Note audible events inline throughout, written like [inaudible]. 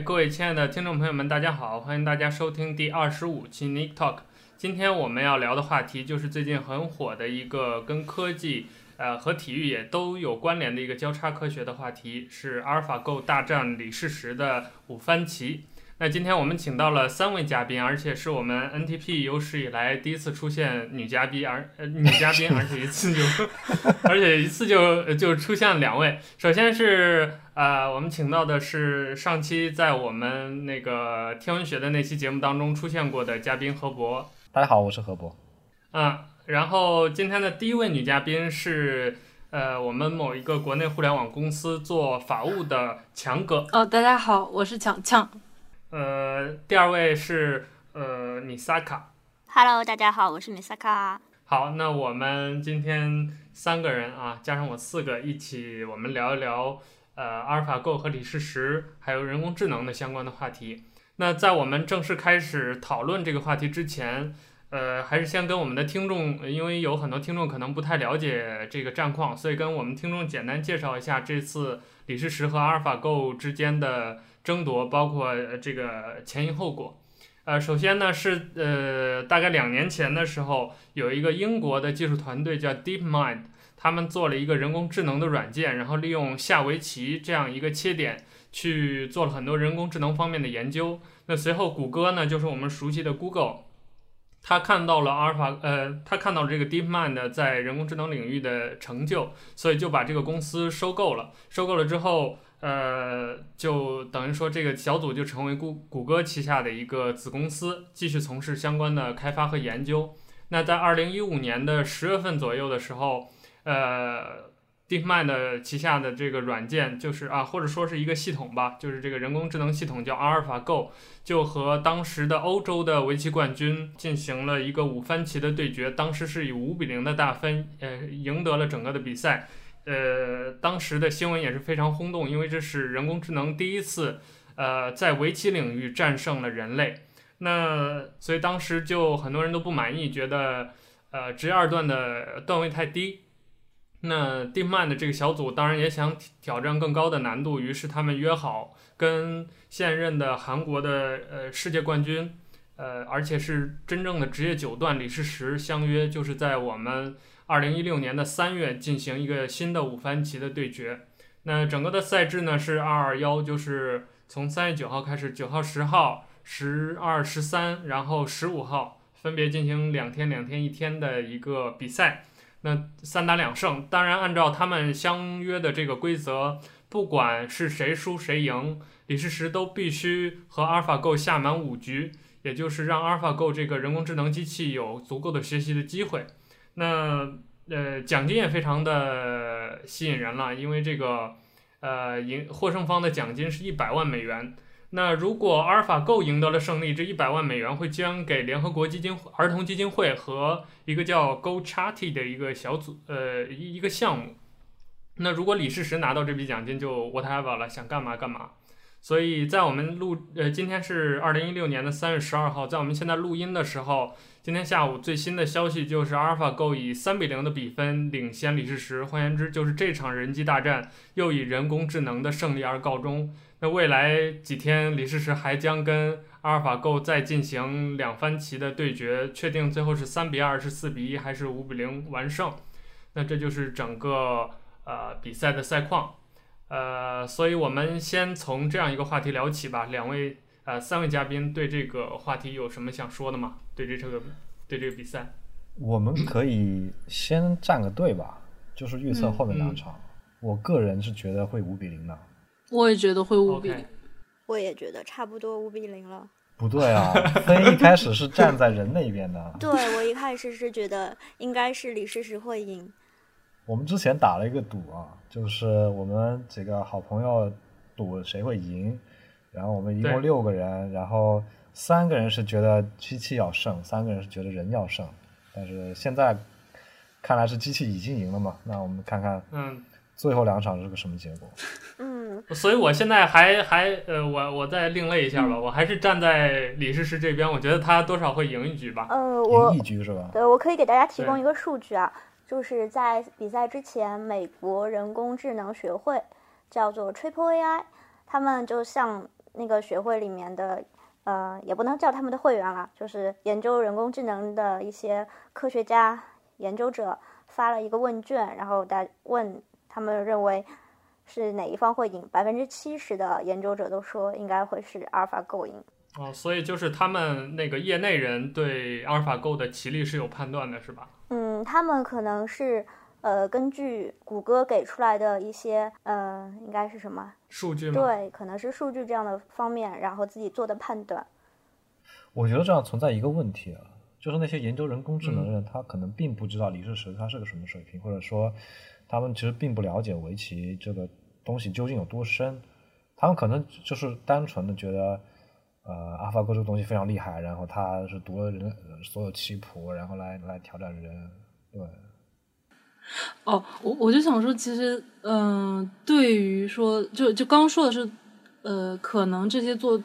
各位亲爱的听众朋友们，大家好，欢迎大家收听第二十五期 Nick Talk。今天我们要聊的话题就是最近很火的一个跟科技呃和体育也都有关联的一个交叉科学的话题，是阿尔法狗大战李世石的五番棋。那今天我们请到了三位嘉宾，而且是我们 NTP 有史以来第一次出现女嘉宾，而呃女嘉宾，而且一次就，[laughs] 而且一次就就出现了两位。首先是呃，我们请到的是上期在我们那个天文学的那期节目当中出现过的嘉宾何博。大家好，我是何博。嗯，然后今天的第一位女嘉宾是呃，我们某一个国内互联网公司做法务的强哥。哦，大家好，我是强强。呃，第二位是呃米萨卡。Hello，大家好，我是米萨卡。好，那我们今天三个人啊，加上我四个一起，我们聊一聊呃阿尔法狗和李世石还有人工智能的相关的话题。那在我们正式开始讨论这个话题之前，呃，还是先跟我们的听众，因为有很多听众可能不太了解这个战况，所以跟我们听众简单介绍一下这次李世石和阿尔法狗之间的。争夺包括这个前因后果，呃，首先呢是呃大概两年前的时候，有一个英国的技术团队叫 DeepMind，他们做了一个人工智能的软件，然后利用下围棋这样一个切点去做了很多人工智能方面的研究。那随后谷歌呢，就是我们熟悉的 Google，他看到了阿尔法，呃，他看到了这个 DeepMind 在人工智能领域的成就，所以就把这个公司收购了。收购了之后。呃，就等于说这个小组就成为谷谷歌旗下的一个子公司，继续从事相关的开发和研究。那在二零一五年的十月份左右的时候，呃，DeepMind 旗下的这个软件就是啊，或者说是一个系统吧，就是这个人工智能系统叫阿尔法狗，就和当时的欧洲的围棋冠军进行了一个五番棋的对决，当时是以五比零的大分，呃，赢得了整个的比赛。呃，当时的新闻也是非常轰动，因为这是人工智能第一次，呃，在围棋领域战胜了人类。那所以当时就很多人都不满意，觉得呃职业二段的段位太低。那 DeepMind 的这个小组当然也想挑战更高的难度，于是他们约好跟现任的韩国的呃世界冠军，呃，而且是真正的职业九段李世石相约，就是在我们。二零一六年的三月进行一个新的五番棋的对决，那整个的赛制呢是二二幺，就是从三月九号开始，九号、十号、十二、十三，然后十五号分别进行两天、两天一天的一个比赛，那三打两胜。当然，按照他们相约的这个规则，不管是谁输谁赢，李世石都必须和阿尔法狗下满五局，也就是让阿尔法狗这个人工智能机器有足够的学习的机会。那呃，奖金也非常的吸引人了，因为这个呃赢获胜方的奖金是一百万美元。那如果阿尔法狗赢得了胜利，这一百万美元会捐给联合国基金儿童基金会和一个叫 Go Charity 的一个小组呃一一个项目。那如果李世石拿到这笔奖金，就 whatever 了，想干嘛干嘛。所以在我们录呃今天是二零一六年的三月十二号，在我们现在录音的时候。今天下午最新的消息就是，阿尔法狗以三比零的比分领先李世石。换言之，就是这场人机大战又以人工智能的胜利而告终。那未来几天，李世石还将跟阿尔法狗再进行两番棋的对决，确定最后是三比二、是四比一还是五比零完胜。那这就是整个呃比赛的赛况。呃，所以我们先从这样一个话题聊起吧。两位。呃，三位嘉宾对这个话题有什么想说的吗？对这个，对这个比赛，我们可以先站个队吧，就是预测后面两场。嗯嗯、我个人是觉得会五比零的。我也觉得会五比零。Okay. 我也觉得差不多五比零了。不对啊，分一开始是站在人那边的。对，我一开始是觉得应该是李世石会赢。我们之前打了一个赌啊，就是我们几个好朋友赌谁会赢。然后我们一共六个人，然后三个人是觉得机器要胜，三个人是觉得人要胜。但是现在看来是机器已经赢了嘛？那我们看看，嗯，最后两场是个什么结果？嗯，所以我现在还还呃，我我再另类一下吧，我还是站在李世石这边，我觉得他多少会赢一局吧。呃，我赢一局是吧？对，我可以给大家提供一个数据啊，就是在比赛之前，美国人工智能学会叫做 Triple AI，他们就向那个学会里面的，呃，也不能叫他们的会员了，就是研究人工智能的一些科学家研究者发了一个问卷，然后大问他们认为是哪一方会赢，百分之七十的研究者都说应该会是阿尔法狗赢。哦，所以就是他们那个业内人对阿尔法狗的棋力是有判断的，是吧？嗯，他们可能是呃根据谷歌给出来的一些呃应该是什么数据吗？对，可能是数据这样的方面，然后自己做的判断。我觉得这样存在一个问题啊，就是那些研究人工智能的人，嗯、他可能并不知道李世石他是个什么水平，或者说他们其实并不了解围棋这个东西究竟有多深，他们可能就是单纯的觉得。呃，阿尔法狗这个东西非常厉害，然后他是读了人所有棋谱，然后来来挑战人，对。哦，我我就想说，其实，嗯、呃，对于说，就就刚刚说的是，呃，可能这些做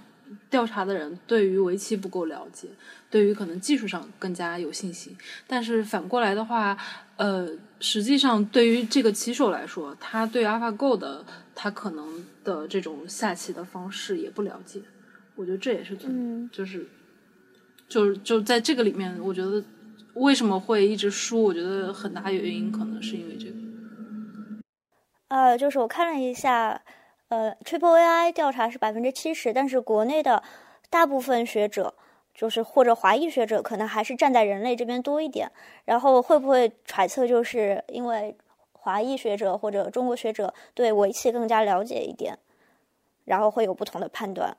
调查的人对于围棋不够了解，对于可能技术上更加有信心，但是反过来的话，呃，实际上对于这个棋手来说，他对阿尔法狗的他可能的这种下棋的方式也不了解。我觉得这也是，嗯、就是，就是就在这个里面，我觉得为什么会一直输？我觉得很大原因可能是因为这个。呃，就是我看了一下，呃，Triple AI 调查是百分之七十，但是国内的大部分学者，就是或者华裔学者，可能还是站在人类这边多一点。然后会不会揣测，就是因为华裔学者或者中国学者对围棋更加了解一点，然后会有不同的判断？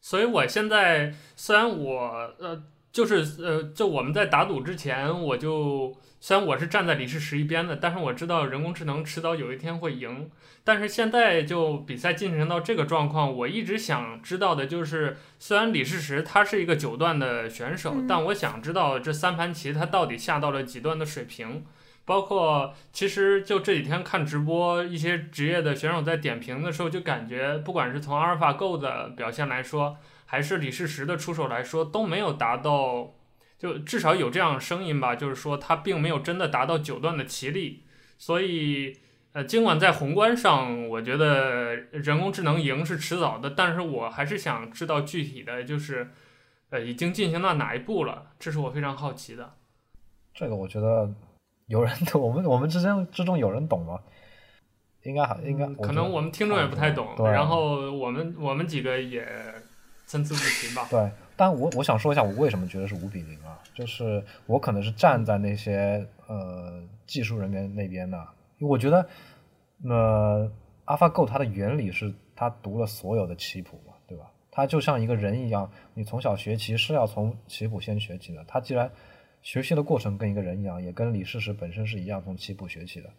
所以，我现在虽然我呃，就是呃，就我们在打赌之前，我就虽然我是站在李世石一边的，但是我知道人工智能迟早有一天会赢。但是现在就比赛进行到这个状况，我一直想知道的就是，虽然李世石他是一个九段的选手，但我想知道这三盘棋他到底下到了几段的水平。包括其实就这几天看直播，一些职业的选手在点评的时候，就感觉不管是从阿尔法狗的表现来说，还是李世石的出手来说，都没有达到，就至少有这样声音吧，就是说他并没有真的达到九段的棋力。所以，呃，尽管在宏观上，我觉得人工智能赢是迟早的，但是我还是想知道具体的就是，呃，已经进行到哪一步了，这是我非常好奇的。这个我觉得。有人懂 [laughs] 我们，我们之间之中有人懂吗？应该好应该，可能我们听众也不太懂。然后我们我们几个也参差不齐吧。对，但我我想说一下，我为什么觉得是五比零啊？就是我可能是站在那些呃技术人员那边的，因为我觉得呃，AlphaGo 它的原理是它读了所有的棋谱嘛，对吧？它就像一个人一样，你从小学棋是要从棋谱先学起的。它既然学习的过程跟一个人一样，也跟李世石本身是一样从棋谱学起的，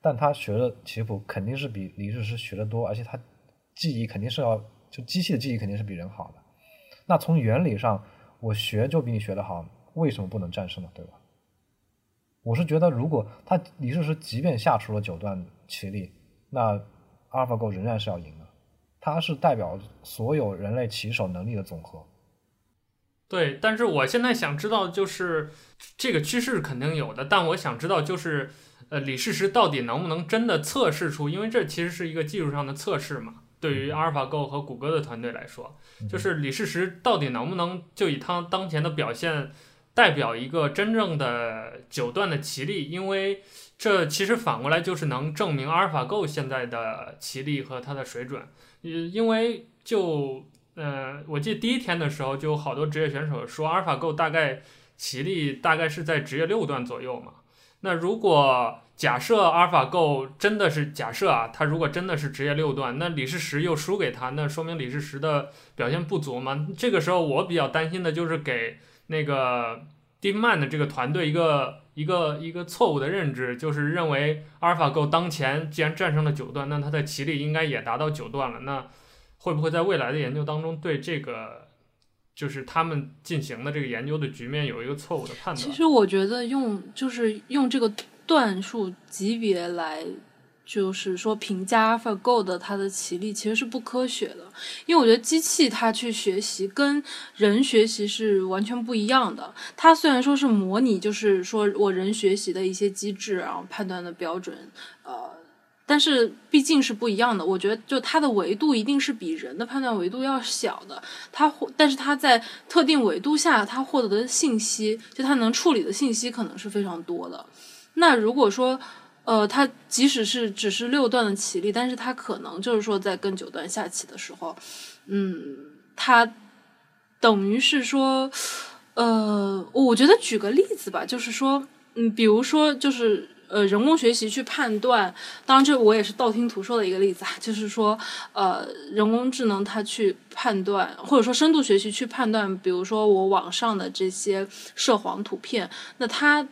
但他学的棋谱肯定是比李世石学的多，而且他记忆肯定是要就机器的记忆肯定是比人好的。那从原理上，我学就比你学的好，为什么不能战胜呢？对吧？我是觉得，如果他李世石即便下出了九段棋力，那 AlphaGo 仍然是要赢的，它是代表所有人类棋手能力的总和。对，但是我现在想知道，就是这个趋势肯定有的，但我想知道，就是呃，李世石到底能不能真的测试出？因为这其实是一个技术上的测试嘛。对于阿尔法狗和谷歌的团队来说，就是李世石到底能不能就以他当前的表现，代表一个真正的九段的棋力？因为这其实反过来就是能证明阿尔法狗现在的棋力和它的水准。因因为就。呃，我记得第一天的时候，就有好多职业选手说，阿尔法狗大概棋力大概是在职业六段左右嘛。那如果假设阿尔法狗真的是假设啊，他如果真的是职业六段，那李世石又输给他，那说明李世石的表现不足嘛。这个时候我比较担心的就是给那个 DeepMind 的这个团队一个一个一个错误的认知，就是认为阿尔法狗当前既然战胜了九段，那他的棋力应该也达到九段了。那会不会在未来的研究当中对这个，就是他们进行的这个研究的局面有一个错误的判断？其实我觉得用就是用这个段数级别来，就是说评价 AlphaGo 的它的棋力其实是不科学的，因为我觉得机器它去学习跟人学习是完全不一样的。它虽然说是模拟，就是说我人学习的一些机制，然后判断的标准，呃。但是毕竟是不一样的，我觉得就它的维度一定是比人的判断维度要小的。它获，但是它在特定维度下，它获得的信息，就它能处理的信息可能是非常多的。那如果说，呃，它即使是只是六段的棋力，但是它可能就是说在跟九段下棋的时候，嗯，它等于是说，呃，我觉得举个例子吧，就是说，嗯，比如说就是呃，人工学习去判断，当然这我也是道听途说的一个例子啊，就是说，呃，人工智能它去判断，或者说深度学习去判断，比如说我网上的这些涉黄图片，那它。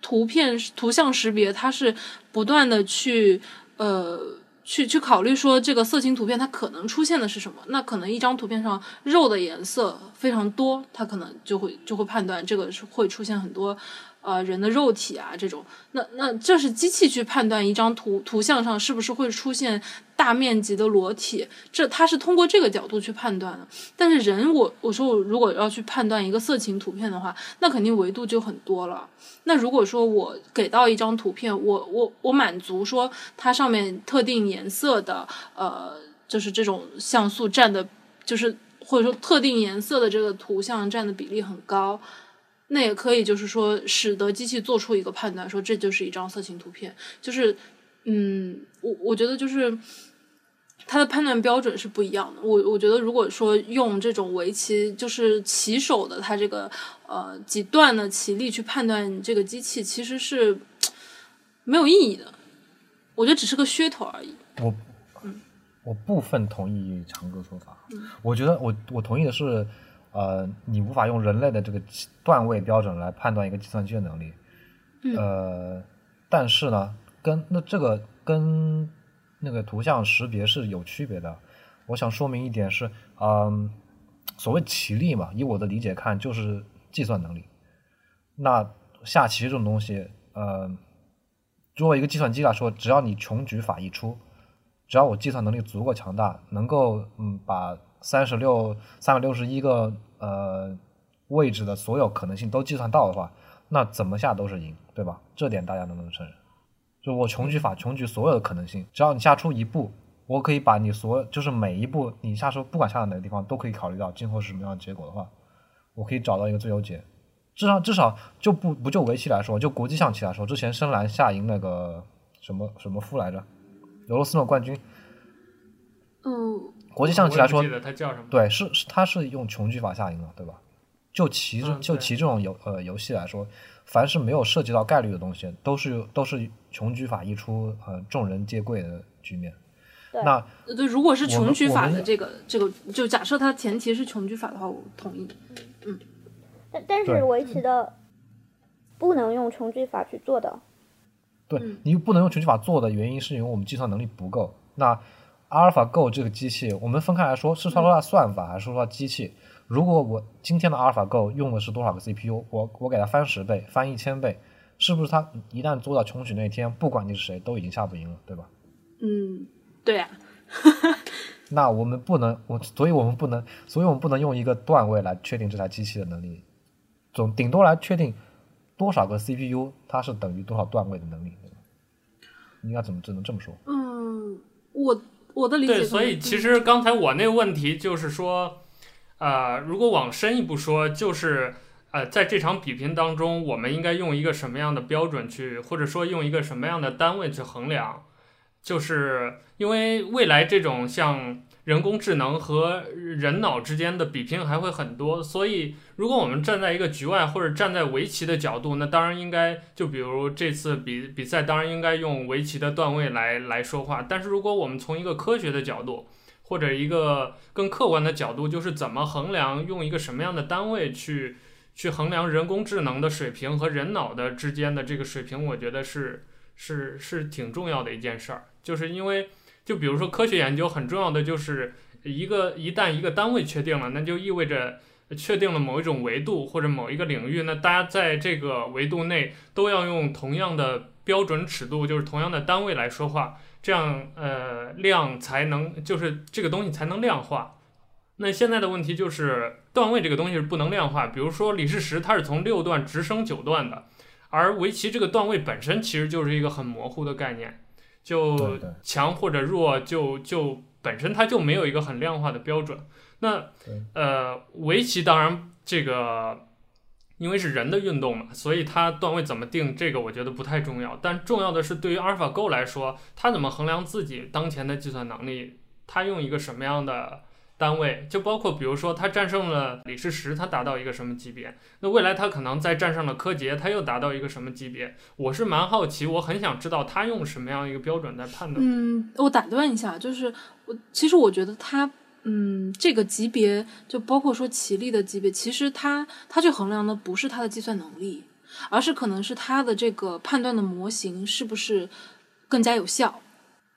图片图像识别，它是不断的去呃去去考虑说这个色情图片它可能出现的是什么？那可能一张图片上肉的颜色非常多，它可能就会就会判断这个是会出现很多呃人的肉体啊这种。那那这是机器去判断一张图图像上是不是会出现大面积的裸体，这它是通过这个角度去判断的。但是人我我说我如果要去判断一个色情图片的话，那肯定维度就很多了。那如果说我给到一张图片，我我我满足说它上面特定颜色的呃，就是这种像素占的，就是或者说特定颜色的这个图像占的比例很高，那也可以就是说使得机器做出一个判断，说这就是一张色情图片。就是嗯，我我觉得就是。它的判断标准是不一样的。我我觉得，如果说用这种围棋，就是棋手的他这个呃几段的棋力去判断这个机器，其实是没有意义的。我觉得只是个噱头而已。我，嗯我部分同意长哥说法。嗯、我觉得我我同意的是，呃，你无法用人类的这个段位标准来判断一个计算机的能力。嗯、呃，但是呢，跟那这个跟。那个图像识别是有区别的，我想说明一点是，嗯，所谓棋力嘛，以我的理解看就是计算能力。那下棋这种东西，呃，作为一个计算机来说，只要你穷举法一出，只要我计算能力足够强大，能够嗯把三十六三百六十一个呃位置的所有可能性都计算到的话，那怎么下都是赢，对吧？这点大家能不能承认？就我穷举法，穷举所有的可能性，只要你下出一步，我可以把你所，就是每一步你下出，不管下到哪个地方，都可以考虑到今后是什么样的结果的话，我可以找到一个最优解。至少至少就不不就围棋来说，就国际象棋来说，之前深蓝下赢那个什么什么夫来着，俄罗斯的冠军。嗯。国际象棋来说？对，是是他是用穷举法下赢了，对吧？就棋这、嗯、就棋这种游呃游戏来说。凡是没有涉及到概率的东西，都是都是穷举法一出，呃，众人皆跪的局面。那对，如果是穷举法的这个这个，就假设它前提是穷举法的话，我同意。嗯，但但是围棋的不能用穷举法去做的。对，你不能用穷举法做的原因是因为我们计算能力不够。那阿尔法 Go 这个机器，我们分开来说，是说它算法，还是说它机器？如果我今天的阿尔法 Go 用的是多少个 CPU，我我给它翻十倍、翻一千倍，是不是它一旦做到穷举那天，不管你是谁，都已经下不赢了，对吧？嗯，对呀、啊。[laughs] 那我们不能，我所以我们不能，所以我们不能用一个段位来确定这台机器的能力，总顶多来确定多少个 CPU 它是等于多少段位的能力，对吧？应该怎么只能这么说？嗯，我我的理解。对，所以其实刚才我那个问题就是说。呃，如果往深一步说，就是呃，在这场比拼当中，我们应该用一个什么样的标准去，或者说用一个什么样的单位去衡量？就是因为未来这种像人工智能和人脑之间的比拼还会很多，所以如果我们站在一个局外或者站在围棋的角度，那当然应该就比如这次比比赛，当然应该用围棋的段位来来说话。但是如果我们从一个科学的角度，或者一个更客观的角度，就是怎么衡量，用一个什么样的单位去去衡量人工智能的水平和人脑的之间的这个水平，我觉得是是是挺重要的一件事儿。就是因为，就比如说科学研究很重要的就是一个一旦一个单位确定了，那就意味着确定了某一种维度或者某一个领域，那大家在这个维度内都要用同样的标准尺度，就是同样的单位来说话。这样，呃，量才能就是这个东西才能量化。那现在的问题就是段位这个东西是不能量化。比如说李世石，他是从六段直升九段的，而围棋这个段位本身其实就是一个很模糊的概念。就强或者弱就就本身它就没有一个很量化的标准。那呃，围棋当然这个。因为是人的运动嘛，所以它段位怎么定，这个我觉得不太重要。但重要的是，对于阿尔法狗来说，它怎么衡量自己当前的计算能力？它用一个什么样的单位？就包括比如说，它战胜了李世石，他达到一个什么级别？那未来他可能再战胜了柯洁，他又达到一个什么级别？我是蛮好奇，我很想知道他用什么样一个标准在判断。嗯，我打断一下，就是我其实我觉得他。嗯，这个级别就包括说棋力的级别，其实它它去衡量的不是它的计算能力，而是可能是它的这个判断的模型是不是更加有效。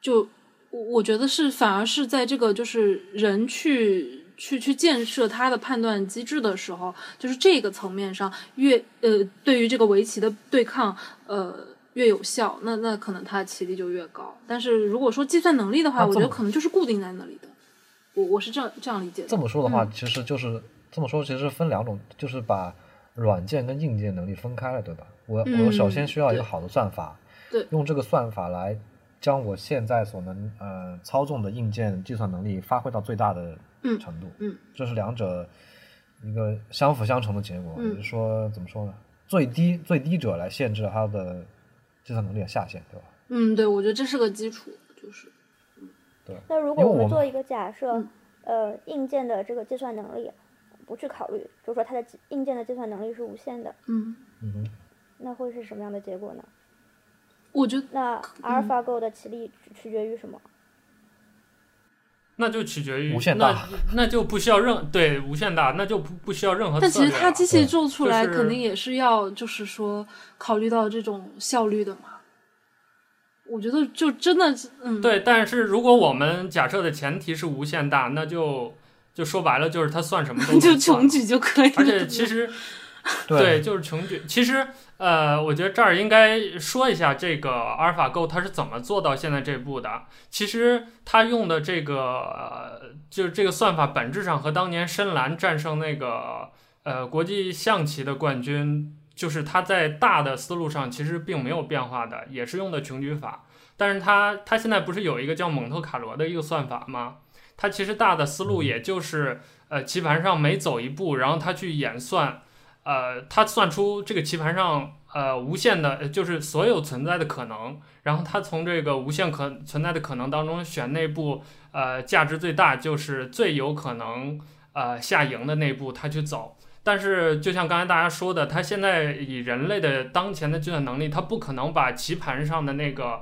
就我我觉得是反而是在这个就是人去去去建设它的判断机制的时候，就是这个层面上越呃对于这个围棋的对抗呃越有效，那那可能它的棋力就越高。但是如果说计算能力的话，我觉得可能就是固定在那里的。我我是这样这样理解的。这么说的话，其实就是、嗯、这么说，其实分两种，就是把软件跟硬件能力分开了，对吧？我、嗯、我首先需要一个好的算法，对，用这个算法来将我现在所能呃操纵的硬件计算能力发挥到最大的程度。嗯，这是两者一个相辅相成的结果。也就是说，怎么说呢？最低最低者来限制它的计算能力的下限，对吧？嗯，对，我觉得这是个基础，就是对。那如果我们做一个假设，呃，硬件的这个计算能力不去考虑，就是说它的硬件的计算能力是无限的，嗯嗯，那会是什么样的结果呢？我觉得那阿尔法狗的棋力取决于什么？那就取决于无限大，那就不需要任对无限大，那就不不需要任何。但其实它机器做出来肯定也是要，就是说考虑到这种效率的嘛。我觉得就真的是，嗯，对。但是如果我们假设的前提是无限大，那就就说白了就是它算什么都 [laughs] 就穷举就可以了。而且其实，[laughs] 对，对，就是穷举。其实，呃，我觉得这儿应该说一下这个阿尔法 Go 它是怎么做到现在这步的。其实它用的这个，呃，就是这个算法本质上和当年深蓝战胜那个呃国际象棋的冠军。就是它在大的思路上其实并没有变化的，也是用的穷举法。但是它它现在不是有一个叫蒙特卡罗的一个算法吗？它其实大的思路也就是，呃，棋盘上每走一步，然后它去演算，呃，它算出这个棋盘上呃无限的，就是所有存在的可能，然后它从这个无限可存在的可能当中选那步，呃，价值最大，就是最有可能呃下赢的那步，它去走。但是，就像刚才大家说的，他现在以人类的当前的计算能力，他不可能把棋盘上的那个，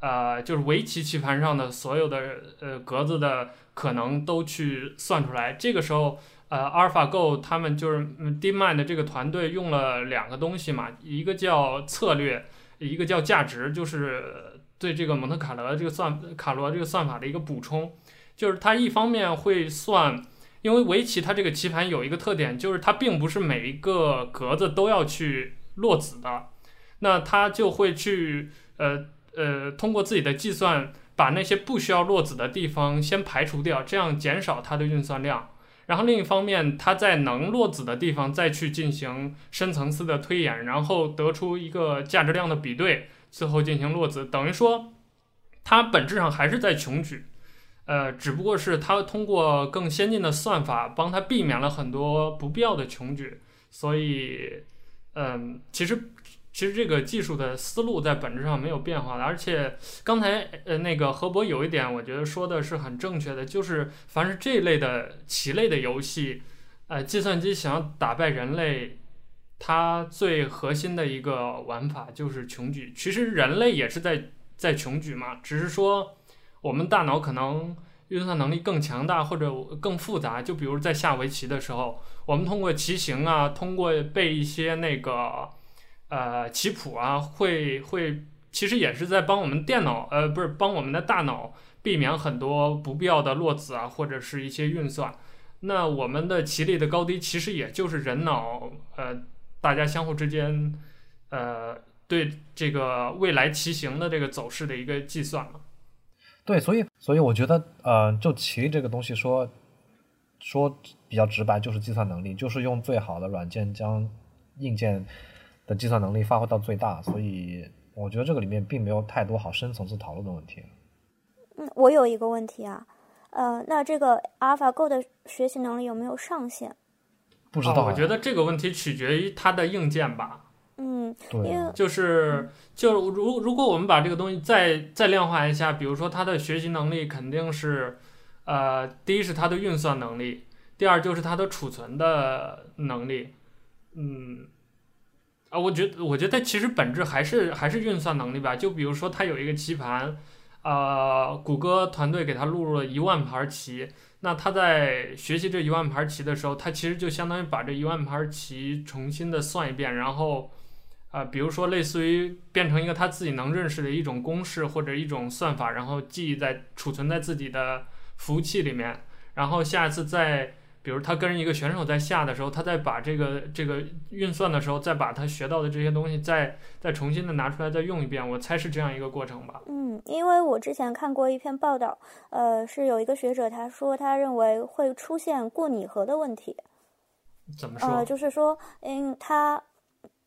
呃，就是围棋棋盘上的所有的呃格子的可能都去算出来。这个时候，呃，AlphaGo 他们就是 DeepMind 的这个团队用了两个东西嘛，一个叫策略，一个叫价值，就是对这个蒙特卡罗这个算卡罗这个算法的一个补充，就是它一方面会算。因为围棋它这个棋盘有一个特点，就是它并不是每一个格子都要去落子的，那它就会去呃呃通过自己的计算，把那些不需要落子的地方先排除掉，这样减少它的运算量。然后另一方面，它在能落子的地方再去进行深层次的推演，然后得出一个价值量的比对，最后进行落子，等于说它本质上还是在穷举。呃，只不过是它通过更先进的算法帮它避免了很多不必要的穷举，所以，嗯，其实其实这个技术的思路在本质上没有变化的。而且刚才呃那个何博有一点，我觉得说的是很正确的，就是凡是这类的棋类的游戏，呃，计算机想要打败人类，它最核心的一个玩法就是穷举。其实人类也是在在穷举嘛，只是说。我们大脑可能运算能力更强大或者更复杂，就比如在下围棋的时候，我们通过棋形啊，通过背一些那个呃棋谱啊，会会其实也是在帮我们电脑呃不是帮我们的大脑避免很多不必要的落子啊，或者是一些运算。那我们的棋力的高低其实也就是人脑呃大家相互之间呃对这个未来棋形的这个走势的一个计算嘛。对，所以所以我觉得，呃，就棋这个东西说说比较直白，就是计算能力，就是用最好的软件将硬件的计算能力发挥到最大。所以我觉得这个里面并没有太多好深层次讨论的问题。嗯，我有一个问题啊，呃，那这个 AlphaGo 的学习能力有没有上限？不知道、啊，我觉得这个问题取决于它的硬件吧。嗯，对、啊，就是就如如果我们把这个东西再再量化一下，比如说它的学习能力肯定是，呃，第一是它的运算能力，第二就是它的储存的能力，嗯，啊，我觉得我觉得其实本质还是还是运算能力吧。就比如说它有一个棋盘，呃，谷歌团队给它录入了一万盘棋。那他在学习这一万盘棋的时候，他其实就相当于把这一万盘棋重新的算一遍，然后，啊、比如说类似于变成一个他自己能认识的一种公式或者一种算法，然后记忆在储存在自己的服务器里面，然后下一次再。比如他跟一个选手在下的时候，他再把这个这个运算的时候，再把他学到的这些东西再再重新的拿出来再用一遍，我猜是这样一个过程吧。嗯，因为我之前看过一篇报道，呃，是有一个学者他说他认为会出现过拟合的问题。怎么说？呃，就是说，嗯，他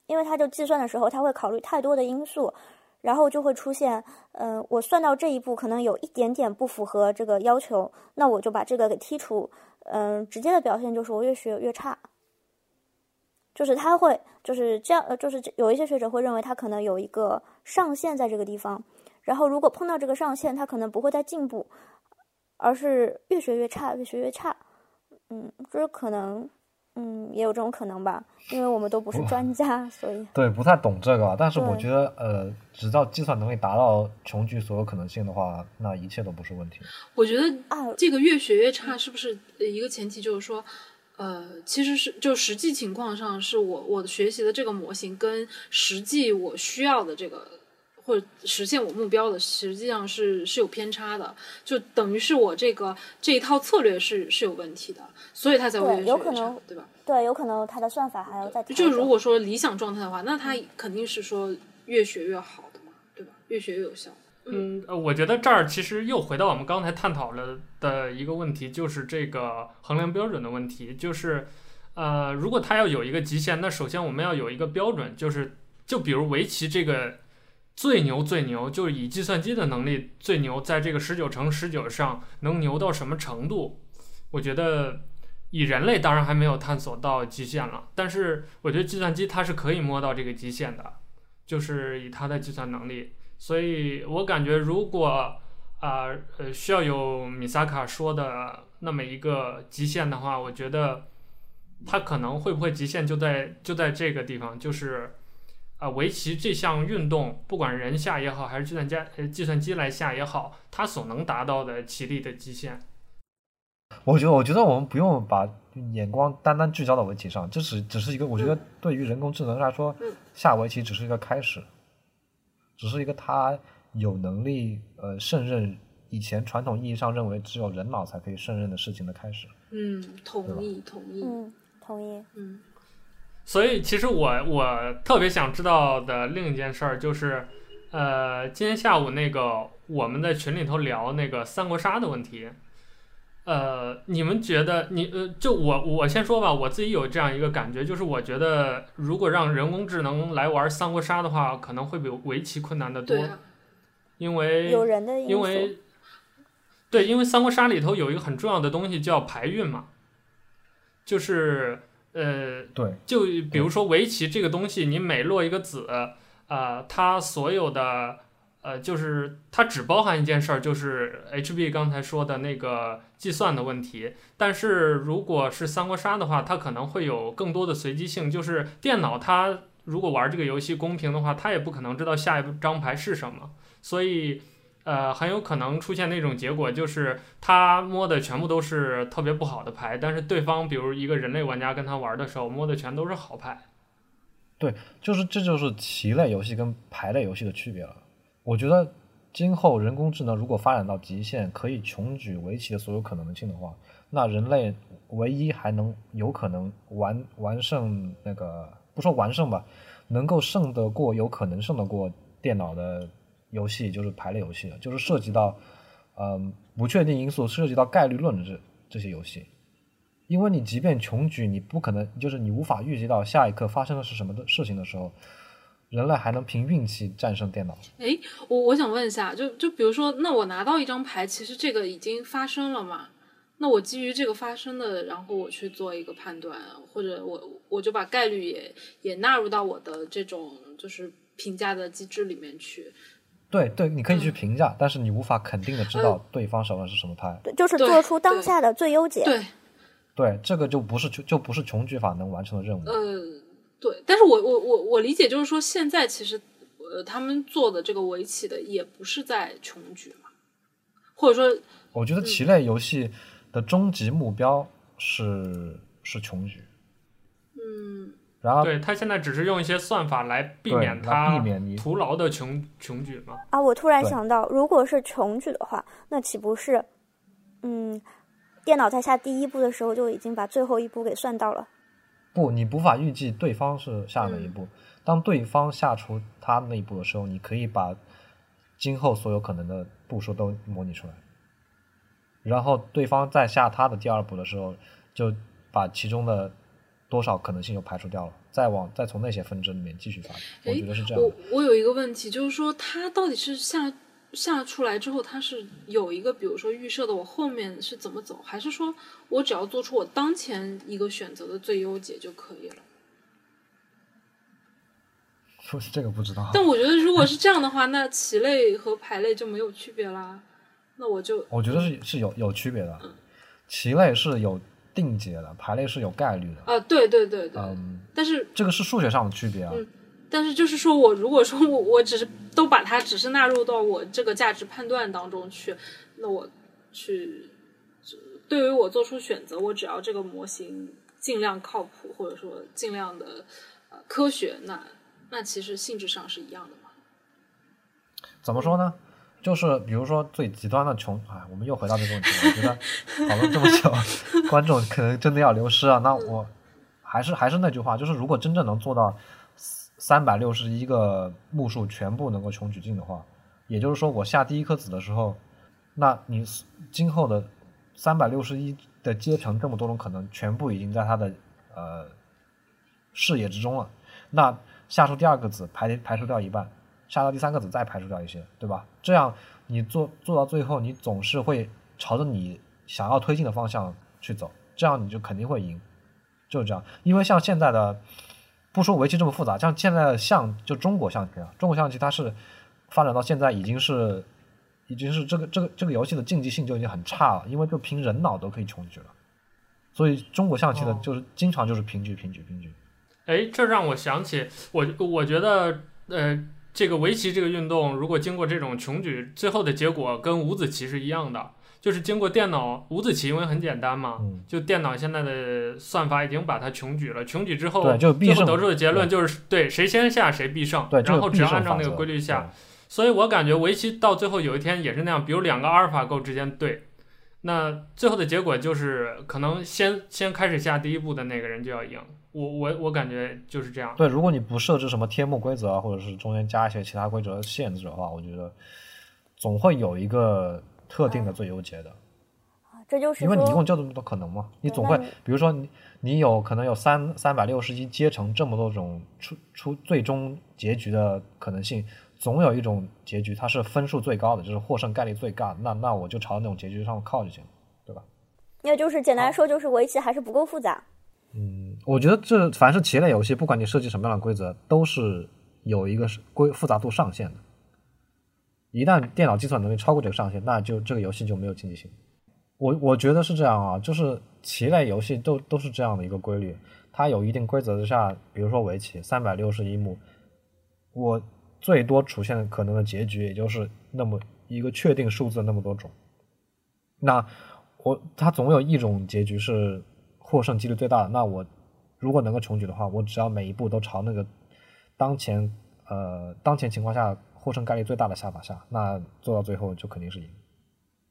因为他就计算的时候他会考虑太多的因素，然后就会出现，呃，我算到这一步可能有一点点不符合这个要求，那我就把这个给剔除。嗯、直接的表现就是我越学越差，就是他会就是这样，呃，就是有一些学者会认为他可能有一个上限在这个地方，然后如果碰到这个上限，他可能不会再进步，而是越学越差，越学越差。嗯，就是可能，嗯，也有这种可能吧，因为我们都不是专家，所以对不太懂这个。但是我觉得，呃，只要计算能力达到穷举所有可能性的话，那一切都不是问题。我觉得啊，这个越学越差是不是一个前提？就是说，呃，其实是就实际情况上，是我我学习的这个模型跟实际我需要的这个。或者实现我目标的，实际上是是有偏差的，就等于是我这个这一套策略是是有问题的，所以它才会越学越差，有可能，对吧？对，有可能它的算法还要再。就如果说理想状态的话，那它肯定是说越学越好的嘛，对吧？越学越有效。嗯，呃，我觉得这儿其实又回到我们刚才探讨了的一个问题，就是这个衡量标准的问题，就是呃，如果它要有一个极限，那首先我们要有一个标准，就是就比如围棋这个。最牛最牛，就是以计算机的能力最牛，在这个十九乘十九上能牛到什么程度？我觉得以人类当然还没有探索到极限了，但是我觉得计算机它是可以摸到这个极限的，就是以它的计算能力。所以我感觉，如果啊呃，呃需要有米萨卡说的那么一个极限的话，我觉得它可能会不会极限就在就在这个地方，就是。啊，围棋这项运动，不管人下也好，还是计算机呃计算机来下也好，它所能达到的棋力的极限。我觉得，我觉得我们不用把眼光单单聚焦到围棋上，这只只是一个，我觉得对于人工智能来说，下围棋只是一个开始，只是一个它有能力呃胜任以前传统意义上认为只有人脑才可以胜任的事情的开始。嗯，同意，同意，嗯，同意，嗯。所以，其实我我特别想知道的另一件事儿就是，呃，今天下午那个我们在群里头聊那个三国杀的问题，呃，你们觉得你呃，就我我先说吧，我自己有这样一个感觉，就是我觉得如果让人工智能来玩三国杀的话，可能会比围棋困难得多，啊，因为有人的因为对，因为三国杀里头有一个很重要的东西叫牌运嘛，就是。呃，对，就比如说围棋这个东西，你每落一个子，呃，它所有的，呃，就是它只包含一件事儿，就是 HB 刚才说的那个计算的问题。但是如果是三国杀的话，它可能会有更多的随机性，就是电脑它如果玩这个游戏公平的话，它也不可能知道下一张牌是什么，所以。呃，很有可能出现那种结果，就是他摸的全部都是特别不好的牌，但是对方，比如一个人类玩家跟他玩的时候，摸的全都是好牌。对，就是这就是棋类游戏跟牌类游戏的区别了。我觉得今后人工智能如果发展到极限，可以穷举围棋的所有可能性的话，那人类唯一还能有可能完完胜那个，不说完胜吧，能够胜得过，有可能胜得过电脑的。游戏就是牌类游戏了，就是涉及到，嗯，不确定因素，涉及到概率论的这这些游戏，因为你即便穷举，你不可能，就是你无法预计到下一刻发生的是什么的事情的时候，人类还能凭运气战胜电脑。哎，我我想问一下，就就比如说，那我拿到一张牌，其实这个已经发生了嘛？那我基于这个发生的，然后我去做一个判断，或者我我就把概率也也纳入到我的这种就是评价的机制里面去。对对，你可以去评价，嗯，但是你无法肯定的知道对方手上是什么牌。对，就是做出当下的最优解。对，对，这个就不是就不是穷举法能完成的任务。呃。对，但是我我我我理解就是说，现在其实，呃，他们做的这个围棋的也不是在穷举嘛，或者说，我觉得棋类游戏的终极目标是、嗯、是穷举，嗯，然后对他现在只是用一些算法来避免他避免你徒劳的穷穷举嘛。啊，我突然想到，如果是穷举的话，那岂不是，嗯，电脑在下第一步的时候就已经把最后一步给算到了？不，你无法预计对方是下哪一步。当对方下出他那一步的时候，你可以把今后所有可能的步数都模拟出来。然后对方在下他的第二步的时候，就把其中的多少可能性又排除掉了，再往再从那些分支里面继续发展。我觉得是这样。我我有一个问题，就是说它到底是下。下出来之后，它是有一个，比如说预设的，我后面是怎么走，还是说我只要做出我当前一个选择的最优解就可以了？[laughs] 说是这个不知道。但我觉得，如果是这样的话，那棋类和牌类就没有区别啦。那我就我觉得是是有有区别的，嗯，棋类是有定解的，排列是有概率的。啊，对对对对。嗯，但是这个是数学上的区别啊。嗯但是就是说，我如果说我我只是都把它只是纳入到我这个价值判断当中去，那我去对于我做出选择，我只要这个模型尽量靠谱，或者说尽量的呃科学，那那其实性质上是一样的嘛。怎么说呢？就是比如说最极端的穷，哎，我们又回到这个问题了。我觉得讨论这么久，[laughs] 观众可能真的要流失啊。那我还是还是那句话，就是如果真正能做到。三百六十一个目数全部能够穷举进的话，也就是说，我下第一颗子的时候，那你今后的三百六十一的阶层这么多种可能，全部已经在他的呃视野之中了。那下出第二个子排排除掉一半，下到第三个子再排除掉一些，对吧？这样你做做到最后，你总是会朝着你想要推进的方向去走，这样你就肯定会赢，就是这样。因为像现在的。不说围棋这么复杂，像现在的象就中国象棋啊，中国象棋它是发展到现在已经是，已经是这个这个这个游戏的竞技性就已经很差了，因为就凭人脑都可以穷举了，所以中国象棋的就是经常就是平局平局平局。哎，这让我想起我我觉得呃这个围棋这个运动如果经过这种穷举，最后的结果跟五子棋是一样的。就是经过电脑五子棋，因为很简单嘛，嗯，就电脑现在的算法已经把它穷举了。穷举之后，就最后得出的结论就是，对，对谁先下谁必胜。对，然后只要按照那个规律下。所以我感觉围棋到最后有一天也是那样，比如两个阿尔法狗之间对，那最后的结果就是可能先先开始下第一步的那个人就要赢。我我我感觉就是这样。对，如果你不设置什么天幕规则啊，或者是中间加一些其他规则限制的话，我觉得总会有一个。特定的最优解的，这就是因为你一共就这么多可能嘛，你总会，比如说你你有可能有三三百六十一阶乘这么多种出出最终结局的可能性，总有一种结局它是分数最高的，就是获胜概率最大，那那我就朝那种结局上靠就行，对吧？那就是简单说，就是围棋还是不够复杂。嗯，我觉得这凡是棋类游戏，不管你设计什么样的规则，都是有一个规复杂度上限的。一旦电脑计算能力超过这个上限，那就这个游戏就没有竞技性。我我觉得是这样啊，就是棋类游戏都都是这样的一个规律，它有一定规则之下，比如说围棋三百六十一目，我最多出现可能的结局也就是那么一个确定数字那么多种。那我它总有一种结局是获胜几率最大的。那我如果能够穷举的话，我只要每一步都朝那个当前呃当前情况下。获胜概率最大的下法下，那做到最后就肯定是赢，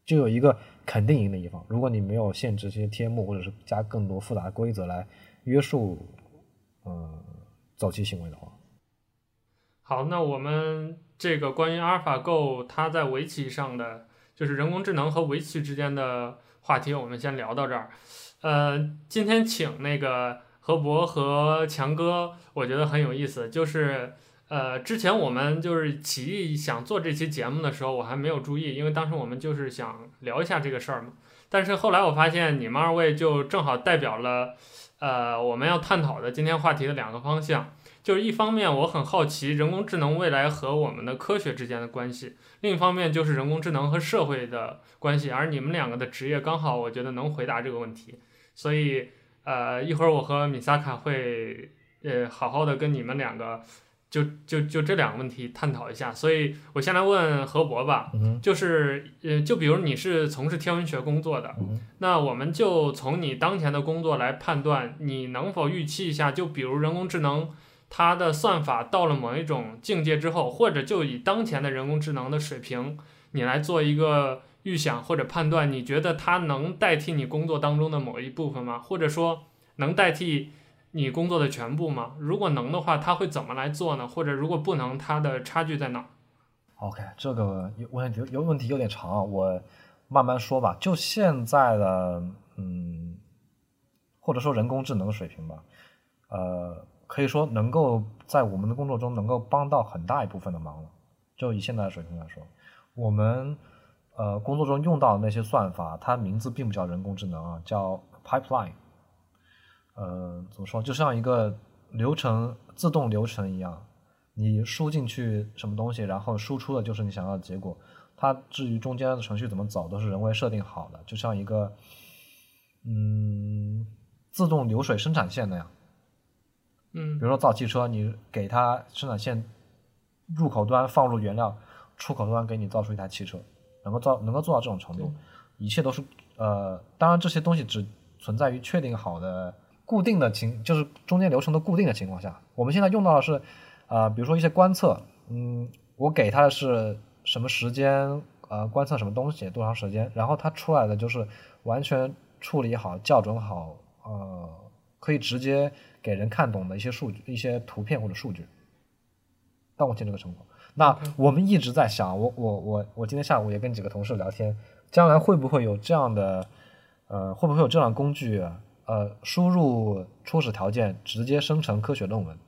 就有一个肯定赢的一方。如果你没有限制这些天目，或者是加更多复杂的规则来约束，嗯，走棋行为的话。好，那我们这个关于阿尔法狗它在围棋上的，就是人工智能和围棋之间的话题，我们先聊到这儿。呃，今天请那个何博和强哥，我觉得很有意思，就是。呃，之前我们就是起意想做这期节目的时候，我还没有注意，因为当时我们就是想聊一下这个事儿嘛。但是后来我发现你们二位就正好代表了，呃，我们要探讨的今天话题的两个方向。就是一方面，我很好奇人工智能未来和我们的科学之间的关系；另一方面，就是人工智能和社会的关系。而你们两个的职业刚好，我觉得能回答这个问题。所以，呃，一会儿我和米萨卡会，呃，好好的跟你们两个，就就就这两个问题探讨一下。所以我先来问何博吧，就是，呃，就比如你是从事天文学工作的，那我们就从你当前的工作来判断，你能否预期一下？就比如人工智能。它的算法到了某一种境界之后，或者就以当前的人工智能的水平，你来做一个预想或者判断，你觉得它能代替你工作当中的某一部分吗？或者说能代替你工作的全部吗？如果能的话，它会怎么来做呢？或者如果不能，它的差距在哪？OK，这个问题有问题有点长啊，我慢慢说吧。就现在的嗯，或者说人工智能水平吧，呃。可以说能够在我们的工作中能够帮到很大一部分的忙了。就以现在的水平来说，我们呃工作中用到的那些算法，它名字并不叫人工智能啊，叫 pipeline。呃，怎么说？就像一个流程自动流程一样，你输进去什么东西，然后输出的就是你想要的结果。它至于中间的程序怎么走，都是人为设定好的，就像一个嗯自动流水生产线那样。嗯，比如说造汽车，你给它生产线入口端放入原料，出口端给你造出一台汽车，能够造能够做到这种程度，一切都是呃，当然这些东西只存在于确定好的固定的情，就是中间流程的固定的情况下。我们现在用到的是，呃，比如说一些观测，嗯，我给它的是什么时间，呃，观测什么东西多长时间，然后它出来的就是完全处理好、校准好，呃，可以直接。给人看懂的一些数据、一些图片或者数据，到目前这个程度，那我们一直在想，我我我我今天下午也跟几个同事聊天，将来会不会有这样的，呃，会不会有这样的工具，呃，输入初始条件直接生成科学论文？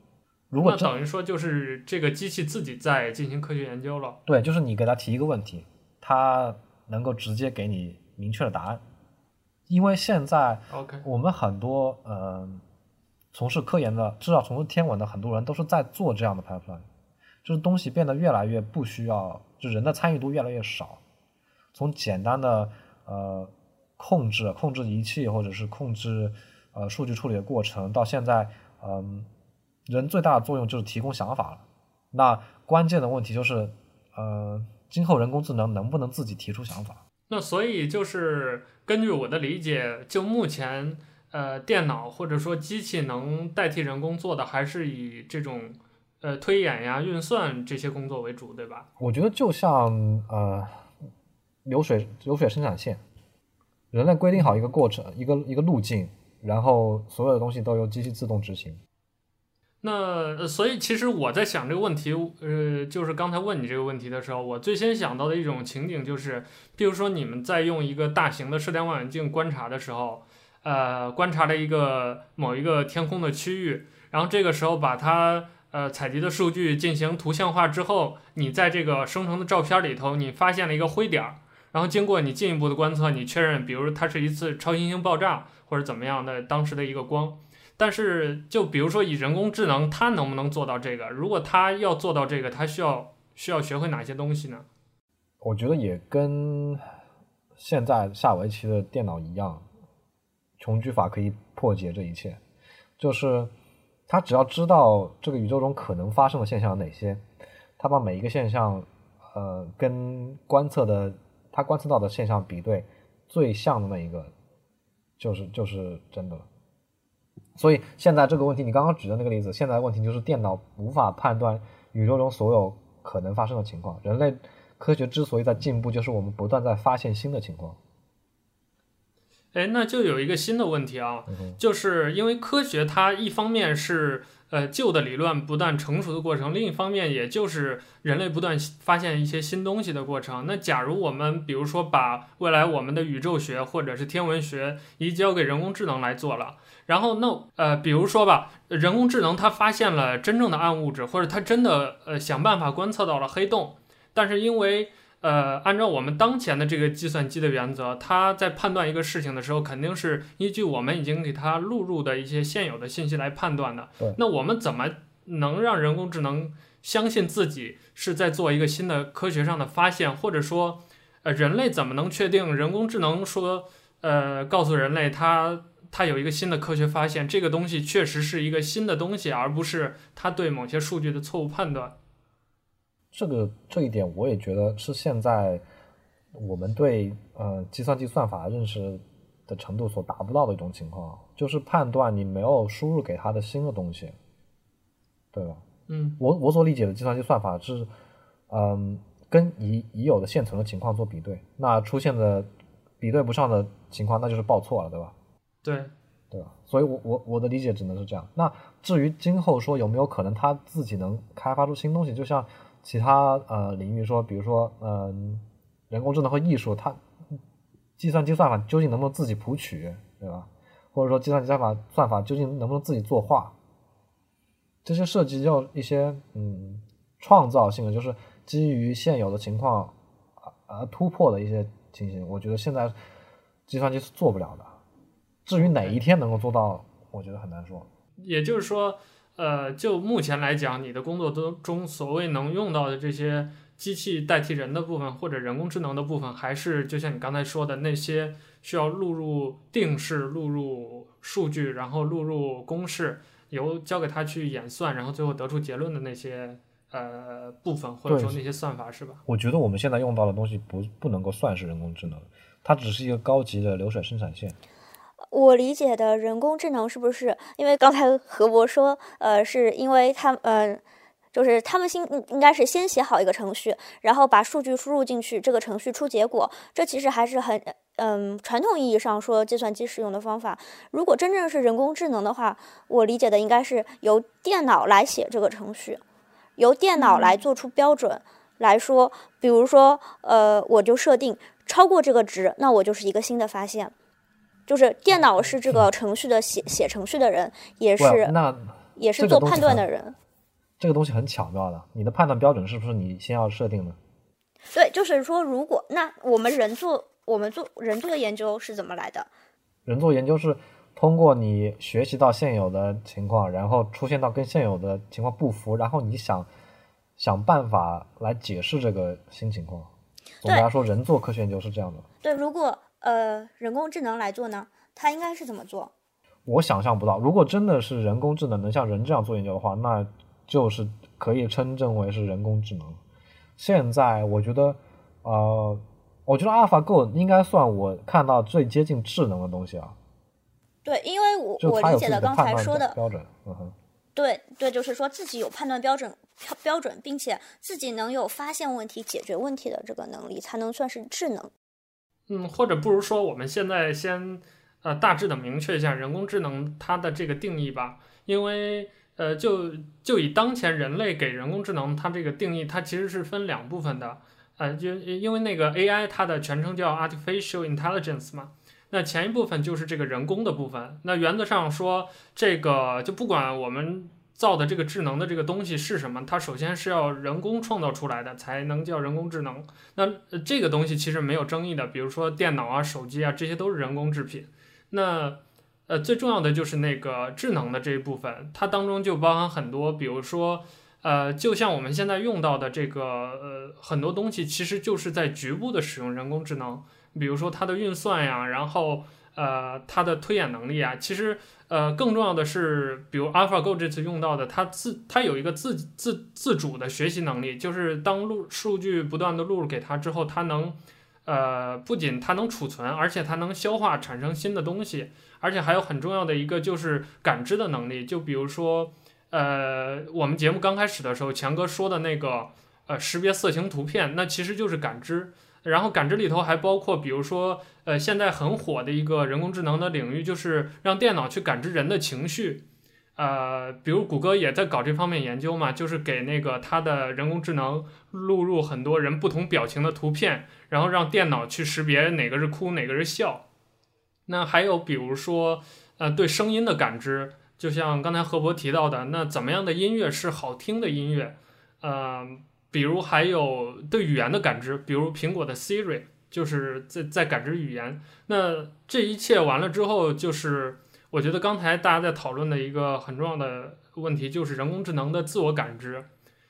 如果等于说就是这个机器自己在进行科学研究了？对，就是你给他提一个问题，他能够直接给你明确的答案，因为现在我们很多嗯。呃从事科研的，至少从事天文的很多人都是在做这样的 pipeline，就是东西变得越来越不需要，就人的参与度越来越少。从简单的呃控制控制仪器或者是控制呃数据处理的过程，到现在嗯、人最大的作用就是提供想法了。那关键的问题就是呃，今后人工智能能不能自己提出想法？那所以就是根据我的理解，就目前。呃，电脑或者说机器能代替人工做的，还是以这种呃推演呀、运算这些工作为主，对吧？我觉得就像呃流水流水生产线，人类规定好一个过程，一个一个路径，然后所有的东西都由机器自动执行。那所以其实我在想这个问题，呃，就是刚才问你这个问题的时候，我最先想到的一种情景就是，比如说你们在用一个大型的射电望远镜观察的时候。呃，观察了一个某一个天空的区域，然后这个时候把它呃采集的数据进行图像化之后，你在这个生成的照片里头，你发现了一个灰点儿，然后经过你进一步的观测，你确认，比如它是一次超新星爆炸或者怎么样的当时的一个光。但是就比如说以人工智能，它能不能做到这个？如果它要做到这个，它需要需要学会哪些东西呢？我觉得也跟现在下围棋的电脑一样。穷举法可以破解这一切，就是他只要知道这个宇宙中可能发生的现象有哪些，他把每一个现象，呃，跟观测的他观测到的现象比对，最像的那一个，就是就是真的了。所以现在这个问题，你刚刚举的那个例子，现在问题就是电脑无法判断宇宙中所有可能发生的情况。人类科学之所以在进步，就是我们不断在发现新的情况。哎，那就有一个新的问题啊，就是因为科学它一方面是呃旧的理论不断成熟的过程，另一方面也就是人类不断发现一些新东西的过程。那假如我们比如说把未来我们的宇宙学或者是天文学移交给人工智能来做了，然后那呃比如说吧，人工智能它发现了真正的暗物质，或者它真的呃想办法观测到了黑洞，但是因为呃，按照我们当前的这个计算机的原则，它在判断一个事情的时候，肯定是依据我们已经给它录入的一些现有的信息来判断的。对。那我们怎么能让人工智能相信自己是在做一个新的科学上的发现，或者说，呃，人类怎么能确定人工智能说，呃，告诉人类它它有一个新的科学发现，这个东西确实是一个新的东西，而不是它对某些数据的错误判断？这个这一点我也觉得是现在我们对呃计算机算法认识的程度所达不到的一种情况，就是判断你没有输入给它的新的东西，对吧？嗯，我我所理解的计算机算法是，嗯，跟已已有的现存的情况做比对，那出现的比对不上的情况，那就是报错了，对吧？对，对吧？所以我我我的理解只能是这样。那至于今后说有没有可能它自己能开发出新东西，就像。其他呃领域说，比如说嗯、呃，人工智能和艺术，它计算机算法究竟能不能自己谱曲，对吧？或者说计算机算法算法究竟能不能自己作画？这些涉及到一些嗯创造性的，就是基于现有的情况而突破的一些情形。我觉得现在计算机是做不了的。至于哪一天能够做到，我觉得很难说。也就是说。呃，就目前来讲，你的工作当中所谓能用到的这些机器代替人的部分，或者人工智能的部分，还是就像你刚才说的那些需要录入定式、录入数据，然后录入公式，由交给他去演算，然后最后得出结论的那些呃部分，或者说那些算法，是吧？我觉得我们现在用到的东西不不能够算是人工智能，它只是一个高级的流水生产线。我理解的人工智能是不是？因为刚才何博说，呃，是因为他，呃，就是他们先应该是先写好一个程序，然后把数据输入进去，这个程序出结果。这其实还是很，嗯，传统意义上说计算机使用的方法。如果真正是人工智能的话，我理解的应该是由电脑来写这个程序，由电脑来做出标准来说，比如说，呃，我就设定超过这个值，那我就是一个新的发现。就是电脑是这个程序的写写程序的人，也是那也是做判断的人。这个东西很巧妙的，你的判断标准是不是你先要设定的？对，就是说，如果那我们人做我们做人做的研究是怎么来的？人做研究是通过你学习到现有的情况，然后出现到跟现有的情况不符，然后你想想办法来解释这个新情况。总的来说，人做科学研究是这样的。对，如果。呃，人工智能来做呢？它应该是怎么做？我想象不到，如果真的是人工智能能像人这样做研究的话，那就是可以称之为是人工智能。现在我觉得，呃，我觉得 AlphaGo 应该算我看到最接近智能的东西啊。对，因为我我理解的刚才说的标准，嗯哼。对对，就是说自己有判断标准标准，并且自己能有发现问题、解决问题的这个能力，才能算是智能。嗯，或者不如说，我们现在先呃大致的明确一下人工智能它的这个定义吧。因为呃，就就以当前人类给人工智能它这个定义，它其实是分两部分的。呃，就因为那个 AI 它的全称叫 Artificial Intelligence 嘛，那前一部分就是这个人工的部分。那原则上说，这个就不管我们。造的这个智能的这个东西是什么？它首先是要人工创造出来的，才能叫人工智能。那这个东西其实没有争议的，比如说电脑啊、手机啊，这些都是人工制品。那呃，最重要的就是那个智能的这一部分，它当中就包含很多，比如说呃，就像我们现在用到的这个呃很多东西，其实就是在局部的使用人工智能，比如说它的运算呀，然后呃它的推演能力啊，其实。呃，更重要的是，比如 AlphaGo 这次用到的，它自它有一个自自自主的学习能力，就是当录数据不断的录入给它之后，它能，呃，不仅它能储存，而且它能消化产生新的东西，而且还有很重要的一个就是感知的能力。就比如说，呃，我们节目刚开始的时候，强哥说的那个，呃，识别色情图片，那其实就是感知。然后感知里头还包括，比如说，呃，现在很火的一个人工智能的领域，就是让电脑去感知人的情绪，呃，比如谷歌也在搞这方面研究嘛，就是给那个它的人工智能录入很多人不同表情的图片，然后让电脑去识别哪个是哭，哪个是笑。那还有比如说，呃，对声音的感知，就像刚才何博提到的，那怎么样的音乐是好听的音乐？呃，比如还有对语言的感知，比如苹果的 Siri 就是在在感知语言。那这一切完了之后，就是。我觉得刚才大家在讨论的一个很重要的问题，就是人工智能的自我感知，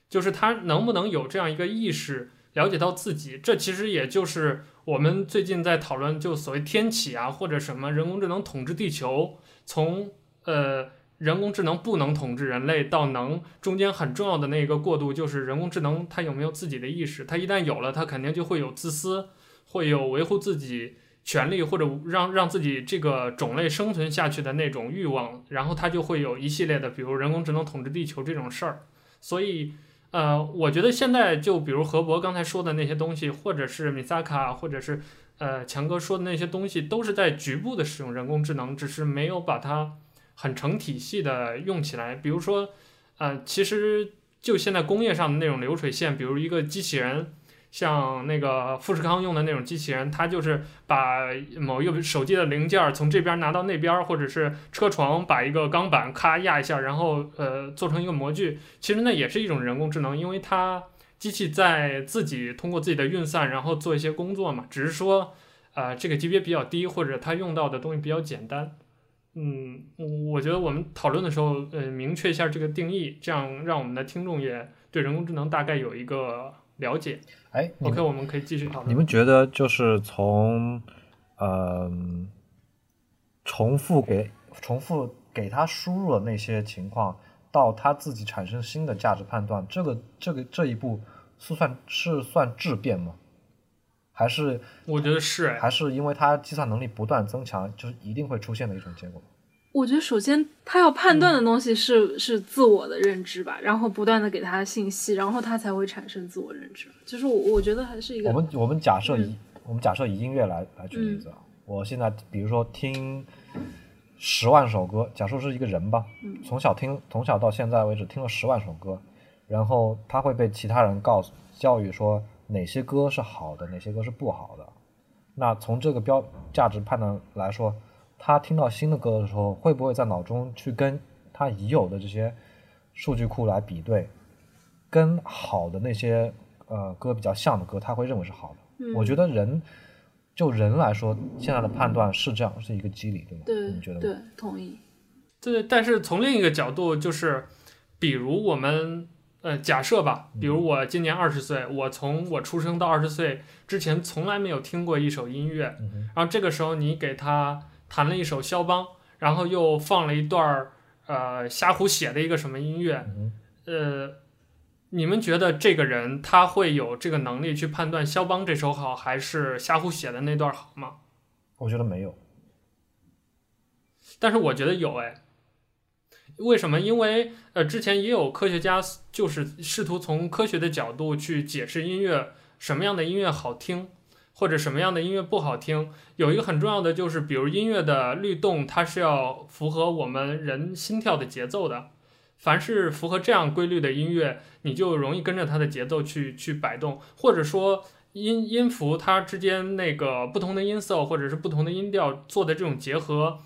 就是它能不能有这样一个意识，了解到自己。这其实也就是我们最近在讨论，就所谓天启啊，或者什么人工智能统治地球，从呃人工智能不能统治人类到能，中间很重要的那个过渡，就是人工智能它有没有自己的意识。它一旦有了，它肯定就会有自私，会有维护自己。权利或者让让自己这个种类生存下去的那种欲望，然后它就会有一系列的，比如人工智能统治地球这种事儿。所以，呃，我觉得现在就比如何博刚才说的那些东西，或者是米萨卡，或者是呃强哥说的那些东西，都是在局部的使用人工智能，只是没有把它很成体系的用起来。比如说，呃，其实就现在工业上的那种流水线，比如一个机器人。像那个富士康用的那种机器人，它就是把某一个手机的零件从这边拿到那边，或者是车床把一个钢板咔压一下，然后呃做成一个模具。其实那也是一种人工智能，因为它机器在自己通过自己的运算，然后做一些工作嘛。只是说，呃，这个级别比较低，或者它用到的东西比较简单。嗯，我觉得我们讨论的时候，呃，明确一下这个定义，这样让我们的听众也对人工智能大概有一个了解。哎，OK，我们可以继续讨论。你们觉得就是从，嗯、呃，重复给重复给他输入的那些情况，到他自己产生新的价值判断，这个这个这一步是算是算质变吗？还是我觉得是，还是因为他计算能力不断增强，就是一定会出现的一种结果。我觉得首先他要判断的东西是、嗯、是自我的认知吧，然后不断的给他信息，然后他才会产生自我认知。就是我我觉得还是一个。我们我们假设以、嗯、我们假设以音乐来来举例子啊，嗯、我现在比如说听十万首歌，假设是一个人吧，嗯、从小听从小到现在为止听了十万首歌，然后他会被其他人告诉教育说哪些歌是好的，哪些歌是不好的。那从这个标价值判断来说。他听到新的歌的时候，会不会在脑中去跟他已有的这些数据库来比对，跟好的那些呃歌比较像的歌，他会认为是好的。嗯、我觉得人就人来说，现在的判断是这样，是一个机理，对吗？对，你觉得？对，同意。对，但是从另一个角度，就是比如我们呃假设吧，比如我今年二十岁，嗯、我从我出生到二十岁之前从来没有听过一首音乐，然后这个时候你给他。弹了一首肖邦，然后又放了一段儿，呃，瞎胡写的一个什么音乐，呃，你们觉得这个人他会有这个能力去判断肖邦这首好还是瞎胡写的那段好吗？我觉得没有，但是我觉得有哎，为什么？因为呃，之前也有科学家就是试图从科学的角度去解释音乐，什么样的音乐好听。或者什么样的音乐不好听，有一个很重要的就是，比如音乐的律动，它是要符合我们人心跳的节奏的。凡是符合这样规律的音乐，你就容易跟着它的节奏去去摆动。或者说音音符它之间那个不同的音色或者是不同的音调做的这种结合，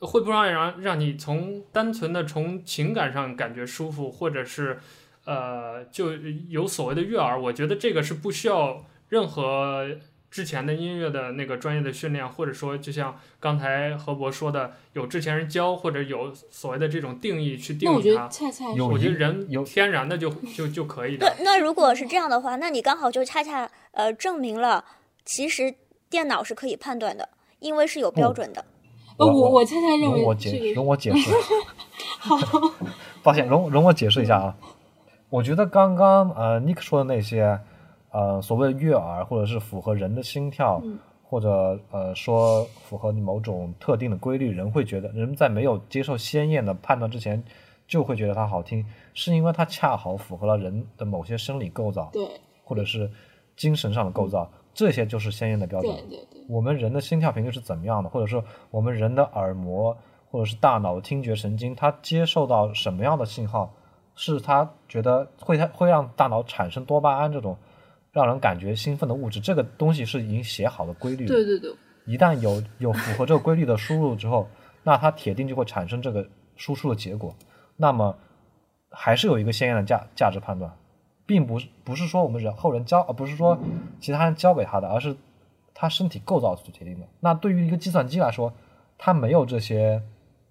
会不会让让让你从单纯的从情感上感觉舒服，或者是呃就有所谓的悦耳？我觉得这个是不需要任何。之前的音乐的那个专业的训练，或者说就像刚才何博说的，有之前人教，或者有所谓的这种定义去定义它。我觉得恰恰我觉得人有天然的就就就可以的。那那如果是这样的话，那你刚好就恰恰呃证明了，其实电脑是可以判断的，因为是有标准的。呃，我我恰恰认为容我解 [laughs] 容我解释。好，[laughs] 抱歉，容容我解释一下啊。我觉得刚刚呃尼克说的那些。呃，所谓的悦耳，或者是符合人的心跳，嗯、或者呃说符合你某种特定的规律，人会觉得，人在没有接受鲜艳的判断之前，就会觉得它好听，是因为它恰好符合了人的某些生理构造，对，或者是精神上的构造，嗯、这些就是鲜艳的标准。对对对，我们人的心跳频率是怎么样的，或者说我们人的耳膜，或者是大脑听觉神经，它接受到什么样的信号，是它觉得会它会让大脑产生多巴胺这种让人感觉兴奋的物质。这个东西是已经写好的规律。对对对。一旦有有符合这个规律的输入之后，那它铁定就会产生这个输出的结果。那么还是有一个鲜艳的价价值判断，并不是不是说我们人后人教，而不是说其他人教给他的，而是他身体构造所决定的。那对于一个计算机来说，它没有这些。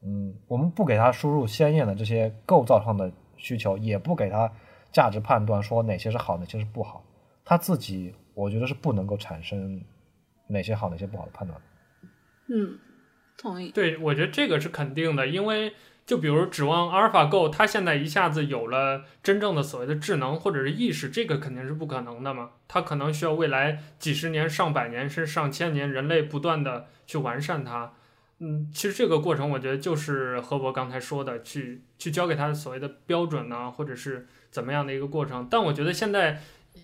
嗯，我们不给它输入鲜艳的这些构造上的需求，也不给它价值判断，说哪些是好，哪些是不好，它自己我觉得是不能够产生哪些好，哪些不好的判断。嗯，同意。对，我觉得这个是肯定的，因为就比如指望阿尔法狗，它现在一下子有了真正的所谓的智能或者是意识，这个肯定是不可能的嘛。它可能需要未来几十年、上百年甚至上千年，人类不断的去完善它。嗯，其实这个过程，我觉得就是何博刚才说的，去去教给他所谓的标准呢、或者是怎么样的一个过程。但我觉得现在，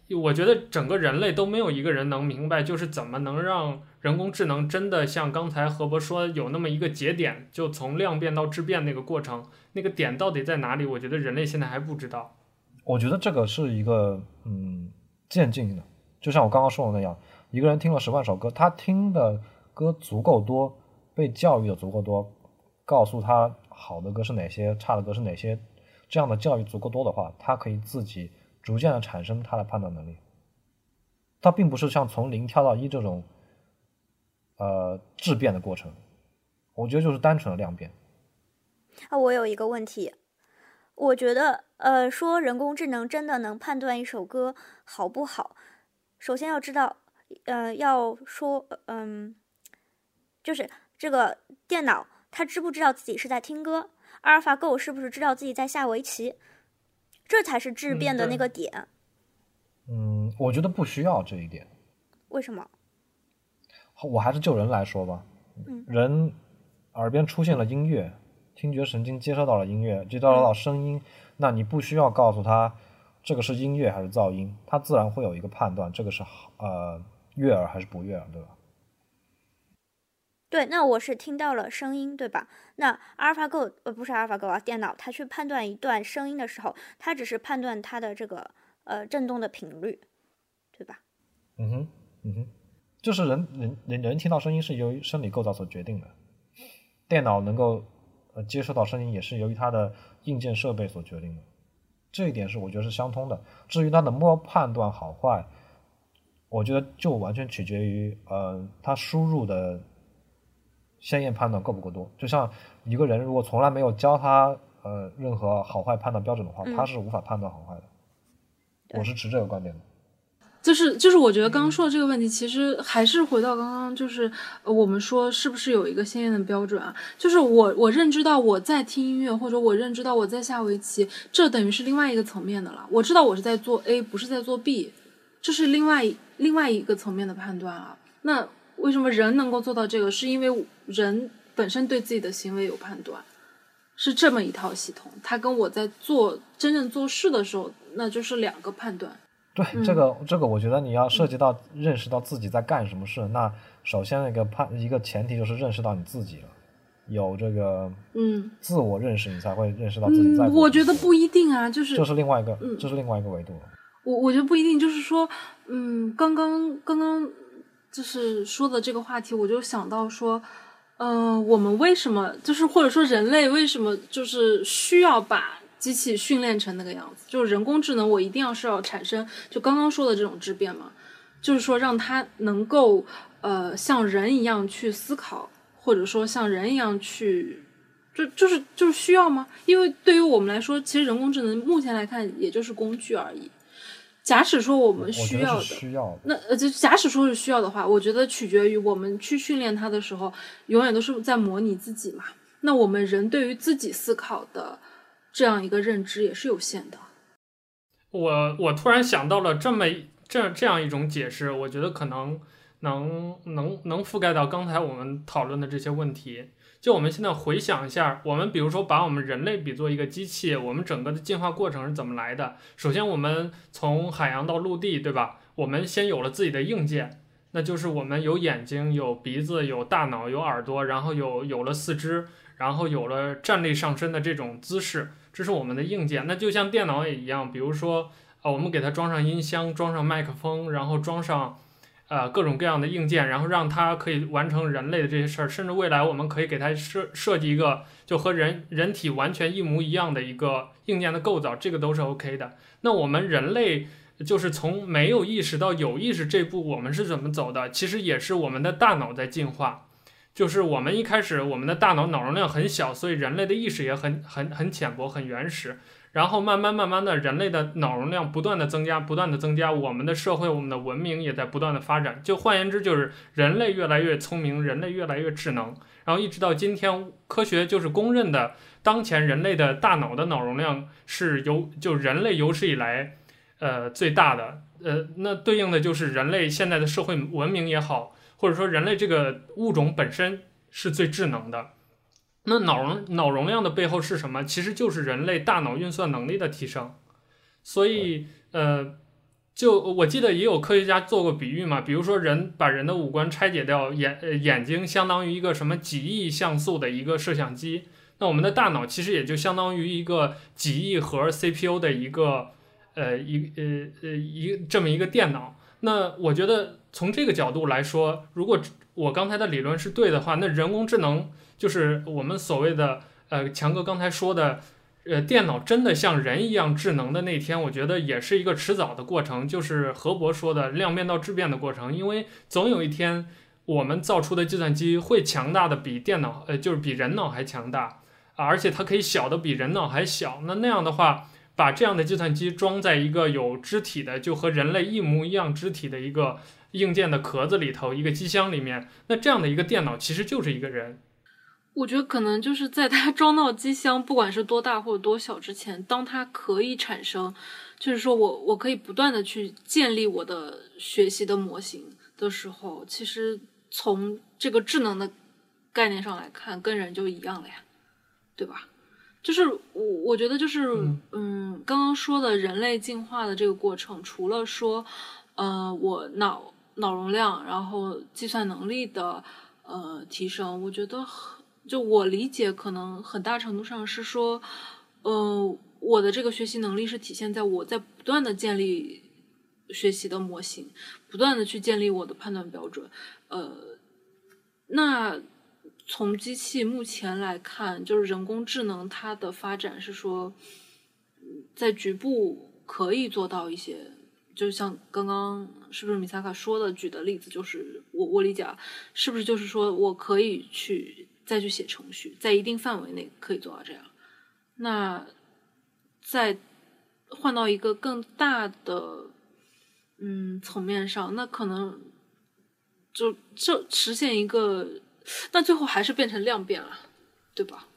我觉得整个人类都没有一个人能明白，就是怎么能让人工智能真的像刚才何博说有那么一个节点，就从量变到质变那个过程，那个点到底在哪里？我觉得人类现在还不知道。我觉得这个是一个嗯渐进的，就像我刚刚说的那样，一个人听了十万首歌，他听的歌足够多。被教育的足够多，告诉他好的歌是哪些，差的歌是哪些，这样的教育足够多的话，他可以自己逐渐的产生他的判断能力。他并不是像从零跳到一这种，呃，质变的过程，我觉得就是单纯的量变。啊，我有一个问题，我觉得，呃，说人工智能真的能判断一首歌好不好，首先要知道，呃，要说，嗯、呃，就是。这个电脑它知不知道自己是在听歌？阿尔法狗是不是知道自己在下围棋？这才是质变的那个点。嗯，嗯，我觉得不需要这一点。为什么？我还是就人来说吧。嗯。人耳边出现了音乐，听觉神经接收到了音乐，接收到了声音，嗯，那你不需要告诉他这个是音乐还是噪音，他自然会有一个判断，这个是呃悦耳还是不悦耳，对吧？对，那我是听到了声音，对吧？那阿尔法狗呃不是阿尔法狗啊，电脑它去判断一段声音的时候，它只是判断它的这个呃震动的频率，对吧？嗯哼，嗯哼，就是人人人人听到声音是由于生理构造所决定的，电脑能够呃接收到声音也是由于它的硬件设备所决定的，这一点是我觉得是相通的。至于它能不能判断好坏，我觉得就完全取决于呃它输入的。鲜艳判断够不够多？就像一个人如果从来没有教他呃任何好坏判断标准的话，嗯、他是无法判断好坏的。我是持这个观点的。就是就是，我觉得刚刚说的这个问题，其实还是回到刚刚，就是我们说是不是有一个鲜艳的标准啊？就是我我认知到我在听音乐，或者我认知到我在下围棋，这等于是另外一个层面的了。我知道我是在做 A，不是在做 B，这是另外另外一个层面的判断啊。那。为什么人能够做到这个？是因为人本身对自己的行为有判断，是这么一套系统。它跟我在做真正做事的时候，那就是两个判断。对，嗯、这个这个，我觉得你要涉及到认识到自己在干什么事，嗯、那首先那个判一个前提就是认识到你自己了，有这个嗯自我认识，你才会认识到自己在、嗯。我觉得不一定啊，就是这是另外一个，嗯、这是另外一个维度。我我觉得不一定，就是说，嗯，刚刚刚刚。就是说的这个话题，我就想到说，嗯、呃，我们为什么就是或者说人类为什么就是需要把机器训练成那个样子？就是人工智能，我一定要是要产生就刚刚说的这种质变嘛？就是说让它能够呃像人一样去思考，或者说像人一样去，就就是就是需要吗？因为对于我们来说，其实人工智能目前来看也就是工具而已。假使说我们需要的，需要的那呃，就假使说是需要的话，我觉得取决于我们去训练它的时候，永远都是在模拟自己嘛。那我们人对于自己思考的这样一个认知也是有限的。我我突然想到了这么这这样一种解释，我觉得可能能能能覆盖到刚才我们讨论的这些问题。就我们现在回想一下，我们比如说把我们人类比作一个机器，我们整个的进化过程是怎么来的？首先，我们从海洋到陆地，对吧？我们先有了自己的硬件，那就是我们有眼睛、有鼻子、有大脑、有耳朵，然后有有了四肢。然后有了站立上身的这种姿势，这是我们的硬件。那就像电脑也一样，比如说啊，我们给它装上音箱，装上麦克风，然后装上。呃，各种各样的硬件，然后让它可以完成人类的这些事儿，甚至未来我们可以给它设设计一个就和人人体完全一模一样的一个硬件的构造，这个都是 OK 的。那我们人类就是从没有意识到有意识这步，我们是怎么走的？其实也是我们的大脑在进化，就是我们一开始我们的大脑脑容量很小，所以人类的意识也很很很浅薄，很原始。然后慢慢慢慢的，人类的脑容量不断的增加，不断的增加，我们的社会，我们的文明也在不断的发展。就换言之，就是人类越来越聪明，人类越来越智能。然后一直到今天，科学就是公认的，当前人类的大脑的脑容量是有就人类有史以来，呃最大的。呃，那对应的就是人类现在的社会文明也好，或者说人类这个物种本身是最智能的。那脑容脑容量的背后是什么？其实就是人类大脑运算能力的提升。所以，呃，就我记得也有科学家做过比喻嘛，比如说人把人的五官拆解掉，眼呃眼睛相当于一个什么几亿像素的一个摄像机，那我们的大脑其实也就相当于一个几亿核 CPU 的一个呃一呃呃一这么一个电脑。那我觉得从这个角度来说，如果我刚才的理论是对的话，那人工智能。就是我们所谓的，呃，强哥刚才说的，呃，电脑真的像人一样智能的那天，我觉得也是一个迟早的过程，就是何博说的量变到质变的过程。因为总有一天，我们造出的计算机会强大的比电脑，呃，就是比人脑还强大，啊，而且它可以小的比人脑还小。那那样的话，把这样的计算机装在一个有肢体的，就和人类一模一样肢体的一个硬件的壳子里头，一个机箱里面，那这样的一个电脑其实就是一个人。我觉得可能就是在它装到机箱，不管是多大或者多小之前，当它可以产生，就是说我我可以不断的去建立我的学习的模型的时候，其实从这个智能的概念上来看，跟人就一样了呀，对吧？就是我我觉得就是嗯，刚刚说的人类进化的这个过程，除了说呃我脑脑容量，然后计算能力的呃提升，我觉得。就我理解，可能很大程度上是说，呃，我的这个学习能力是体现在我在不断的建立学习的模型，不断的去建立我的判断标准。呃，那从机器目前来看，就是人工智能它的发展是说，在局部可以做到一些，就像刚刚是不是米萨卡说的举的例子，就是我我理解啊，是不是就是说我可以去。再去写程序，在一定范围内可以做到这样。那再换到一个更大的嗯层面上，那可能就就实现一个，那最后还是变成量变了，对吧？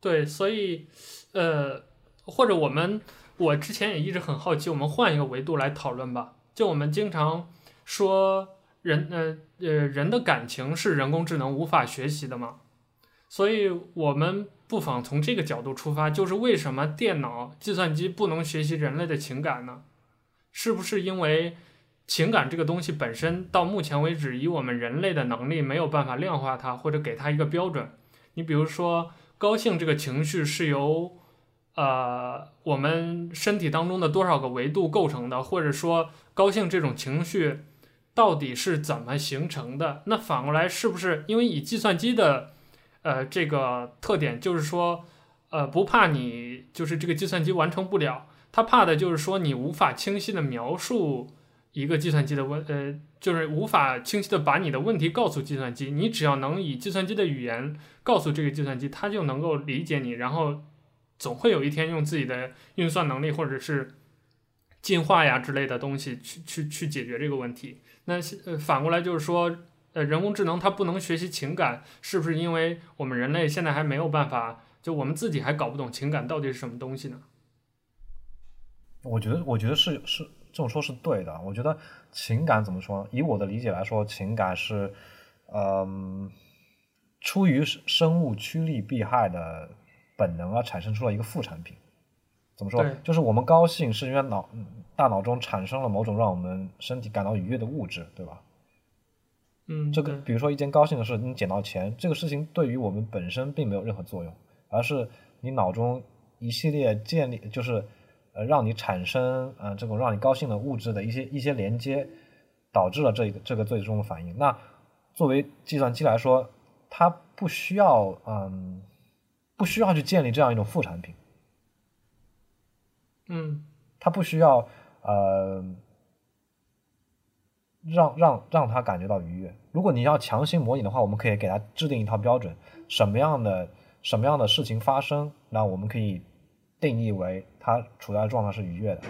对，所以呃，或者我们我之前也一直很好奇，我们换一个维度来讨论吧。就我们经常说。人呃呃人的感情是人工智能无法学习的嘛？所以我们不妨从这个角度出发，就是为什么电脑计算机不能学习人类的情感呢？是不是因为情感这个东西本身到目前为止，以我们人类的能力没有办法量化它，或者给它一个标准？你比如说高兴这个情绪是由呃我们身体当中的多少个维度构成的，或者说高兴这种情绪。到底是怎么形成的？那反过来是不是因为以计算机的，呃，这个特点就是说，呃，不怕你就是这个计算机完成不了，它怕的就是说你无法清晰的描述一个计算机的问，呃，就是无法清晰的把你的问题告诉计算机。你只要能以计算机的语言告诉这个计算机，它就能够理解你，然后总会有一天用自己的运算能力或者是进化呀之类的东西去去去解决这个问题。那，反过来就是说，呃，人工智能它不能学习情感，是不是因为我们人类现在还没有办法，就我们自己还搞不懂情感到底是什么东西呢？我觉得，我觉得是是这么说是对的。我觉得情感怎么说？以我的理解来说，情感是，嗯，出于生物趋利避害的本能啊产生出了一个副产品。怎么说？就是我们高兴是因为脑。大脑中产生了某种让我们身体感到愉悦的物质，对吧？嗯，这个比如说一件高兴的事，你捡到钱，这个事情对于我们本身并没有任何作用，而是你脑中一系列建立，就是呃让你产生呃这种让你高兴的物质的一些一些连接，导致了这个这个最终的反应。那作为计算机来说，它不需要嗯不需要去建立这样一种副产品，嗯，他不需要呃。让让让他感觉到愉悦。如果你要强行模拟的话，我们可以给他制定一套标准，什么样的什么样的事情发生，那我们可以定义为他处在的状态是愉悦的。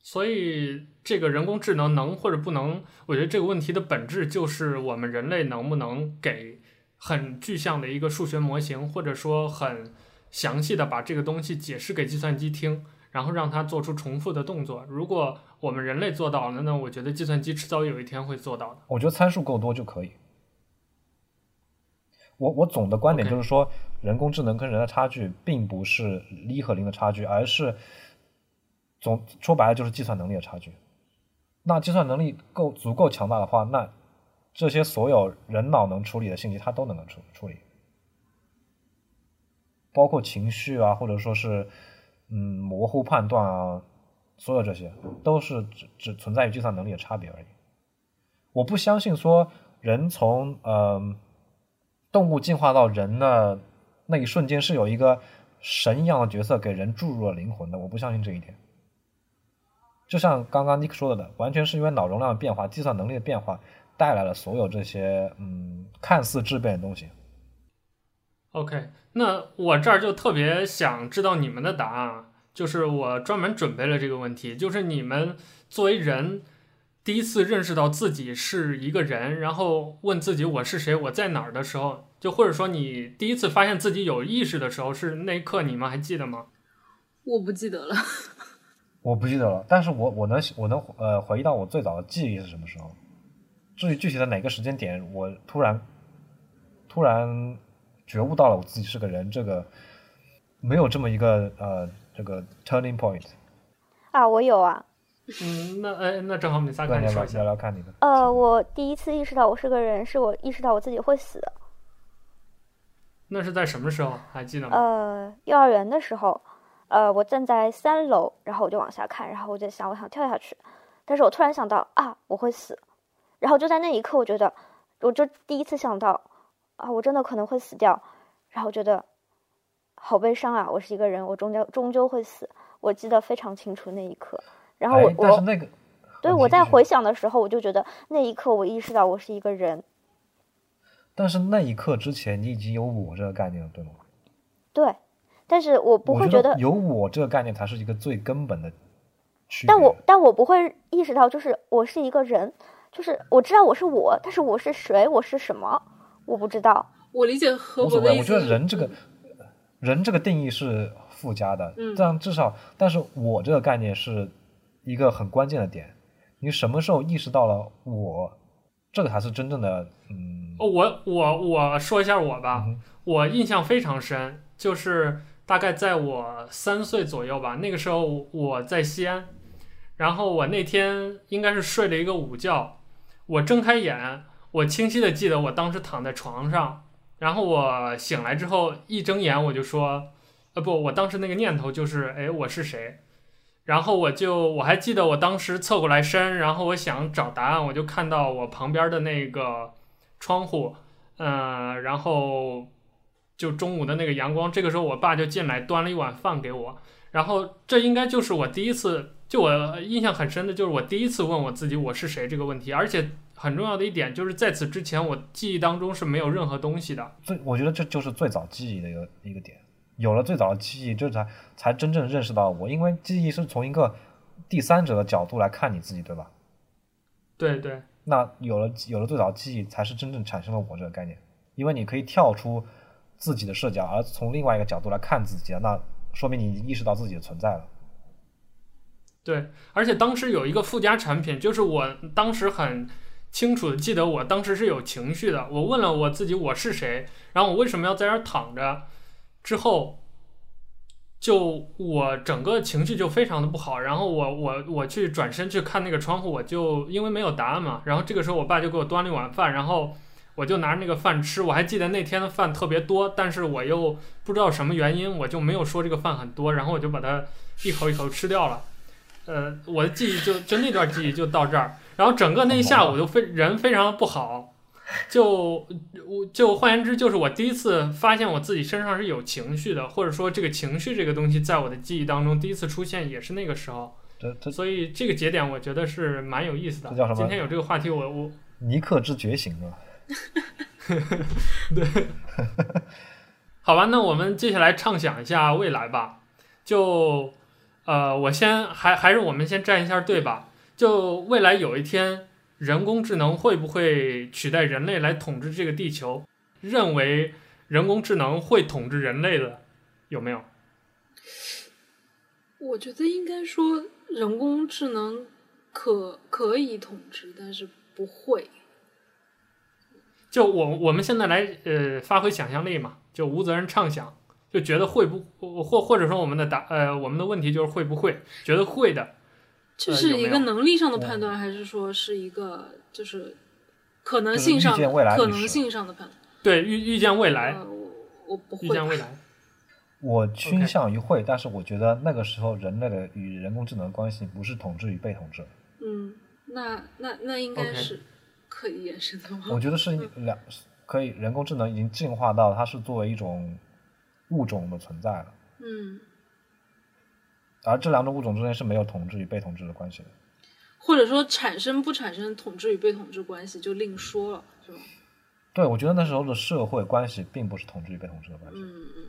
所以，这个人工智能能或者不能，我觉得这个问题的本质就是我们人类能不能给很具象的一个数学模型，或者说很详细的把这个东西解释给计算机听。然后让它做出重复的动作。如果我们人类做到了，那我觉得计算机迟早有一天会做到的。我觉得参数够多就可以。我我总的观点就是说.人工智能跟人的差距并不是一和零的差距，而是总说白了就是计算能力的差距。那计算能力够足够强大的话，那这些所有人脑能处理的信息，它都能够处处理，包括情绪啊，或者说是。嗯，模糊判断啊，所有这些都是只只存在于计算能力的差别而已。我不相信说人从呃动物进化到人的那一瞬间是有一个神一样的角色给人注入了灵魂的，我不相信这一点。就像刚刚尼克说的，完全是因为脑容量的变化、计算能力的变化带来了所有这些嗯看似质变的东西。OK，那我这儿就特别想知道你们的答案，就是我专门准备了这个问题，就是你们作为人，第一次认识到自己是一个人，然后问自己我是谁，我在哪儿的时候，就或者说你第一次发现自己有意识的时候，是那一刻，你们还记得吗？我不记得了，[laughs] 我不记得了，但是我我能我能呃回忆到我最早的记忆是什么时候，至于具体的哪个时间点，我突然突然。觉悟到了我自己是个人，这个没有这么一个呃这个 turning point 啊，我有啊。嗯，那哎，那正好我们仨可以说一下，聊聊看你的。呃，我第一次意识到我是个人，是我意识到我自己会死。那是在什么时候？还记得吗？呃，幼儿园的时候，呃，我站在三楼，然后我就往下看，然后我就想，我想跳下去，但是我突然想到啊，我会死，然后就在那一刻，我觉得，我就第一次想到。啊，我真的可能会死掉，然后觉得好悲伤啊！我是一个人，我终究终究会死。我记得非常清楚那一刻。然后我，哎、但是那个，对，我在回想的时候，我就觉得那一刻我意识到我是一个人。但是那一刻之前，你已经有我这个概念了，对吗？对，但是我不会觉得，觉得有我这个概念才是一个最根本的。但我但我不会意识到，就是我是一个人，就是我知道我是我，但是我是谁？我是什么？我不知道，我理解和我的意思。我觉得人这个人这个定义是附加的，嗯，这样至少，但是我这个概念是一个很关键的点。你什么时候意识到了我，这个才是真正的，嗯。哦，我我我说一下我吧，嗯，我印象非常深，就是大概在我三岁左右吧，那个时候我在西安，然后我那天应该是睡了一个午觉，我睁开眼。我清晰的记得，我当时躺在床上，然后我醒来之后一睁眼我就说，呃不，我当时那个念头就是，哎，我是谁？然后我就我还记得我当时侧过来身，然后我想找答案，我就看到我旁边的那个窗户，嗯、然后就中午的那个阳光，这个时候我爸就进来端了一碗饭给我，然后这应该就是我第一次，就我印象很深的就是我第一次问我自己我是谁这个问题，而且。很重要的一点就是，在此之前，我记忆当中是没有任何东西的。最，我觉得这就是最早记忆的一个一个点。有了最早的记忆，这才才真正认识到我。因为记忆是从一个第三者的角度来看你自己，对吧？对对。那有了有了最早的记忆，才是真正产生了我这个概念。因为你可以跳出自己的视角，而从另外一个角度来看自己，那说明你意识到自己的存在了。对，而且当时有一个附加产品，就是我当时很。清楚的记得，我当时是有情绪的。我问了我自己，我是谁？然后我为什么要在这儿躺着？之后，就我整个情绪就非常的不好，然后我我我去转身去看那个窗户，我就因为没有答案嘛，然后这个时候我爸就给我端了一碗饭，然后我就拿着那个饭吃，我还记得那天的饭特别多，但是我又不知道什么原因，我就没有说这个饭很多，然后我就把它一口一口吃掉了，呃，我的记忆就就那段记忆就到这儿，然后整个那一下午就非人非常的不好。就我就换言之，就是我第一次发现我自己身上是有情绪的，或者说这个情绪这个东西在我的记忆当中第一次出现，也是那个时候。所以这个节点我觉得是蛮有意思的。这叫什么？今天有这个话题我，我我尼克之觉醒啊。[laughs] 对。好吧，那我们接下来畅想一下未来吧。就呃，我先还还是我们先站一下队吧。就未来有一天。人工智能会不会取代人类来统治这个地球？认为人工智能会统治人类的有没有？我觉得应该说人工智能可可以统治，但是不会。就我我们现在来呃发挥想象力嘛，就无责任畅想，就觉得会不或或者说我们的答呃我们的问题就是会不会觉得会的。这是一个能力上的判断，还是说是一个就是可能性上的可能性上的判断？对，预预见未来，呃、我我不会。预见未来，我倾向于会，但是我觉得那个时候人类的与人工智能关系不是统治与被统治。嗯，那那那应该是可以延伸的吗？我觉得是两可以，人工智能已经进化到它是作为一种物种的存在了。嗯。而这两种物种之间是没有统治与被统治的关系的，或者说产生不产生统治与被统治关系就另说了，是吧？对，我觉得那时候的社会关系并不是统治与被统治的关系。嗯嗯。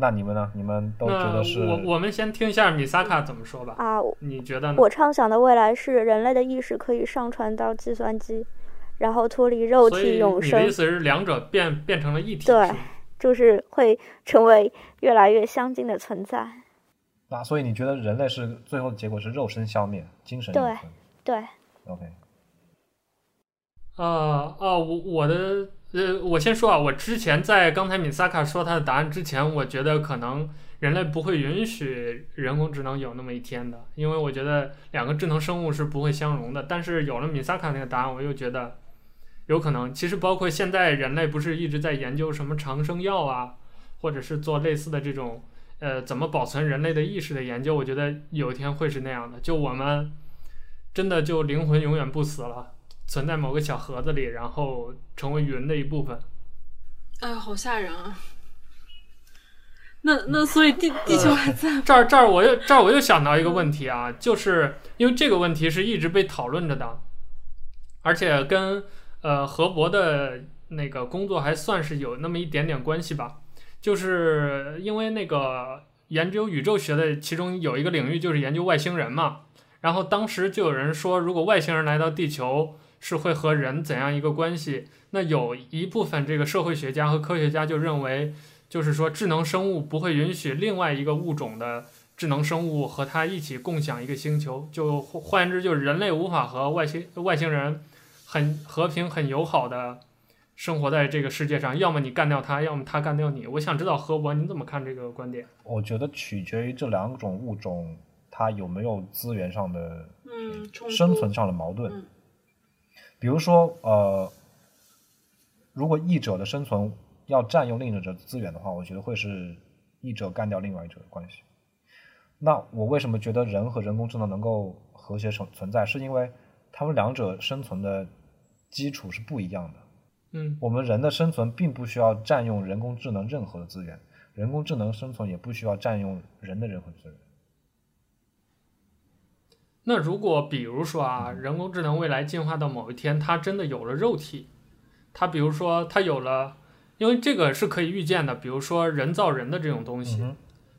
那你们呢？你们都觉得是？我我们先听一下米萨卡怎么说吧。啊，你觉得呢？我畅想的未来是人类的意识可以上传到计算机，然后脱离肉体永生。你的意思是两者变变成了一体？对，就是会成为越来越相近的存在。那所以你觉得人类是最后的结果是肉身消灭，精神对对，OK。啊啊，我我的呃，我先说啊，我之前在刚才米萨卡说他的答案之前，我觉得可能人类不会允许人工智能有那么一天的，因为我觉得两个智能生物是不会相容的。但是有了米萨卡那个答案，我又觉得有可能。其实包括现在人类不是一直在研究什么长生药啊，或者是做类似的这种。呃，怎么保存人类的意识的研究，我觉得有一天会是那样的。就我们真的就灵魂永远不死了，存在某个小盒子里，然后成为云的一部分。哎，好吓人啊！那那所以地地球还在？[laughs] 这儿这儿我又这儿我又想到一个问题啊，就是因为这个问题是一直被讨论着的，而且跟呃何博的那个工作还算是有那么一点点关系吧。就是因为那个研究宇宙学的其中有一个领域就是研究外星人嘛，然后当时就有人说，如果外星人来到地球，是会和人怎样一个关系？那有一部分这个社会学家和科学家就认为，就是说智能生物不会允许另外一个物种的智能生物和它一起共享一个星球，就换言之，就是人类无法和外星外星人很和平、很友好的。生活在这个世界上，要么你干掉他，要么他干掉你。我想知道何博，你怎么看这个观点？我觉得取决于这两种物种它有没有资源上的、嗯、生存上的矛盾。嗯、比如说，呃，如果一者的生存要占用另一者的资源的话，我觉得会是一者干掉另外一者的关系。那我为什么觉得人和人工智能能够和谐存存在？是因为他们两者生存的基础是不一样的。嗯，我们人的生存并不需要占用人工智能任何的资源，人工智能生存也不需要占用人的任何资源。那如果比如说啊，人工智能未来进化到某一天，它真的有了肉体，它比如说它有了，因为这个是可以预见的，比如说人造人的这种东西。嗯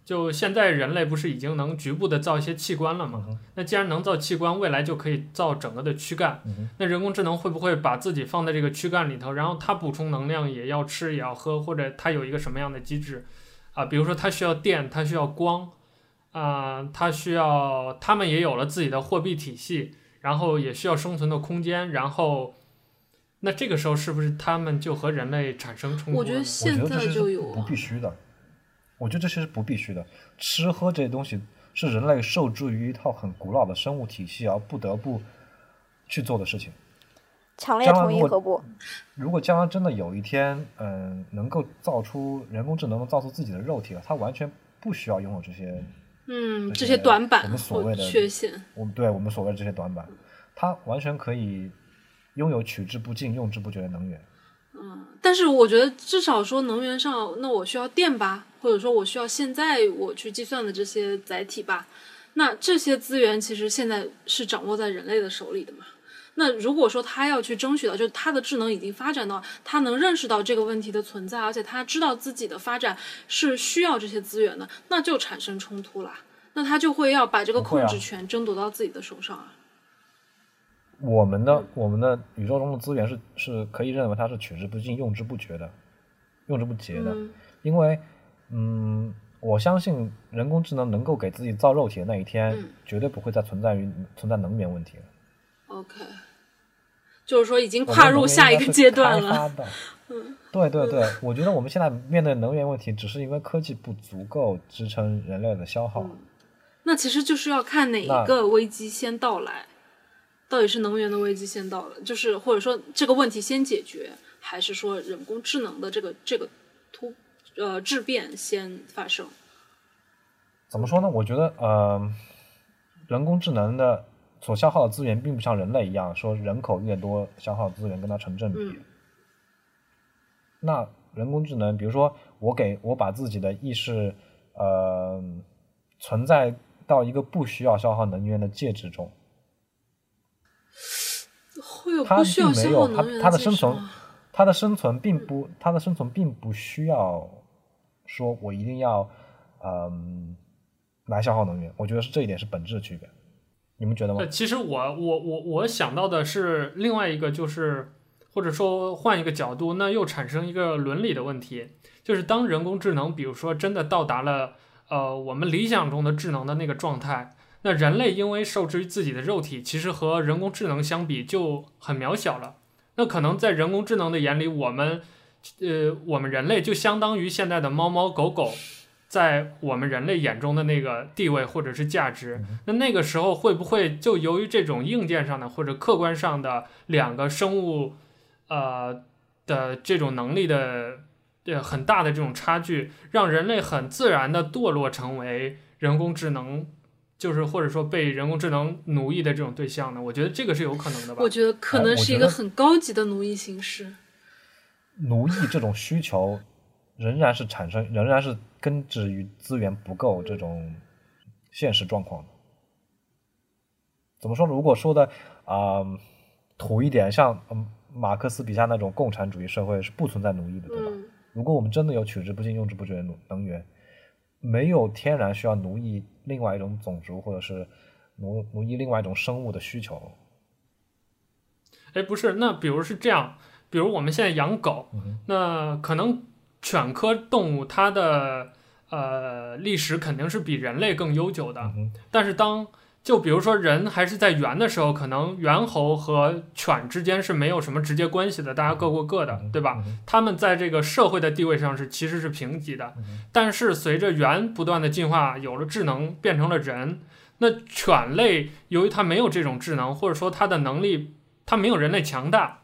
就现在人类不是已经能局部的造一些器官了吗？那既然能造器官，未来就可以造整个的躯干。那人工智能会不会把自己放在这个躯干里头，然后它补充能量也要吃也要喝，或者它有一个什么样的机制？啊，比如说它需要电，它需要光，啊，它需要，它们也有了自己的货币体系，然后也需要生存的空间，然后，那这个时候是不是它们就和人类产生冲突？我觉得现在就有，不必须的。我觉得这些是不必须的。吃喝这些东西是人类受制于一套很古老的生物体系而不得不去做的事情。强烈同意何不？如果将来真的有一天，嗯，能够造出人工智能能造出自己的肉体了，它完全不需要拥有这些，嗯，这这些短板，我们所谓的缺陷，我们对我们所谓的这些短板，它完全可以拥有取之不尽、用之不绝的能源。嗯，但是我觉得至少说能源上，那我需要电吧，或者说我需要现在我去计算的这些载体吧，那这些资源其实现在是掌握在人类的手里的嘛。那如果说他要去争取到，就是他的智能已经发展到他能认识到这个问题的存在，而且他知道自己的发展是需要这些资源的，那就产生冲突了。那他就会要把这个控制权争夺到自己的手上啊。我们的我们的宇宙中的资源是是可以认为它是取之不尽、用之不绝的，用之不竭的。嗯、因为，嗯，我相信人工智能能够给自己造肉体的那一天，嗯、绝对不会再存在于存在能源问题了。OK。就是说，已经跨入下一个阶段了。嗯，对对对，我觉得我们现在面对能源问题，只是因为科技不足够支撑人类的消耗。嗯，那其实就是要看哪一个危机先到来，到底是能源的危机先到了，就是或者说这个问题先解决，还是说人工智能的这个这个突呃质变先发生？怎么说呢？我觉得呃，人工智能的。所消耗的资源并不像人类一样，说人口越多，消耗资源跟它成正比。嗯。那人工智能，比如说我给我把自己的意识，呃，存在到一个不需要消耗能源的介质中，会有不需要消耗能源的介质吗？它它的生存，它的生存并不，它的生存并不需要说我一定要，嗯，来消耗能源。我觉得是这一点是本质的区别。你们觉得吗？其实我我我我想到的是另外一个，就是或者说换一个角度，那又产生一个伦理的问题，就是当人工智能，比如说真的到达了呃我们理想中的智能的那个状态，那人类因为受制于自己的肉体，其实和人工智能相比就很渺小了。那可能在人工智能的眼里，我们呃我们人类就相当于现在的猫猫狗狗。在我们人类眼中的那个地位或者是价值，那那个时候会不会就由于这种硬件上的或者客观上的两个生物，呃的这种能力的呃很大的这种差距，让人类很自然的堕落成为人工智能，就是或者说被人工智能奴役的这种对象呢？我觉得这个是有可能的吧。我觉得可能是一个很高级的奴役形式。奴役这种需求仍然是产生，仍然是。根植于资源不够这种现实状况。怎么说？如果说的啊、呃、土一点，像嗯马克思笔下那种共产主义社会是不存在奴役的，对吧？嗯、如果我们真的有取之不尽、用之不绝的能源，没有天然需要奴役另外一种种族或者是奴奴役另外一种生物的需求。哎，不是，那比如是这样，比如我们现在养狗，嗯、那可能。犬科动物它的呃历史肯定是比人类更悠久的，嗯、但是当就比如说人还是在猿的时候，可能猿猴和犬之间是没有什么直接关系的，大家各过各的，嗯、对吧？嗯、他们在这个社会的地位上是其实是平级的，嗯、但是随着猿不断的进化，有了智能，变成了人，那犬类由于它没有这种智能，或者说它的能力它没有人类强大。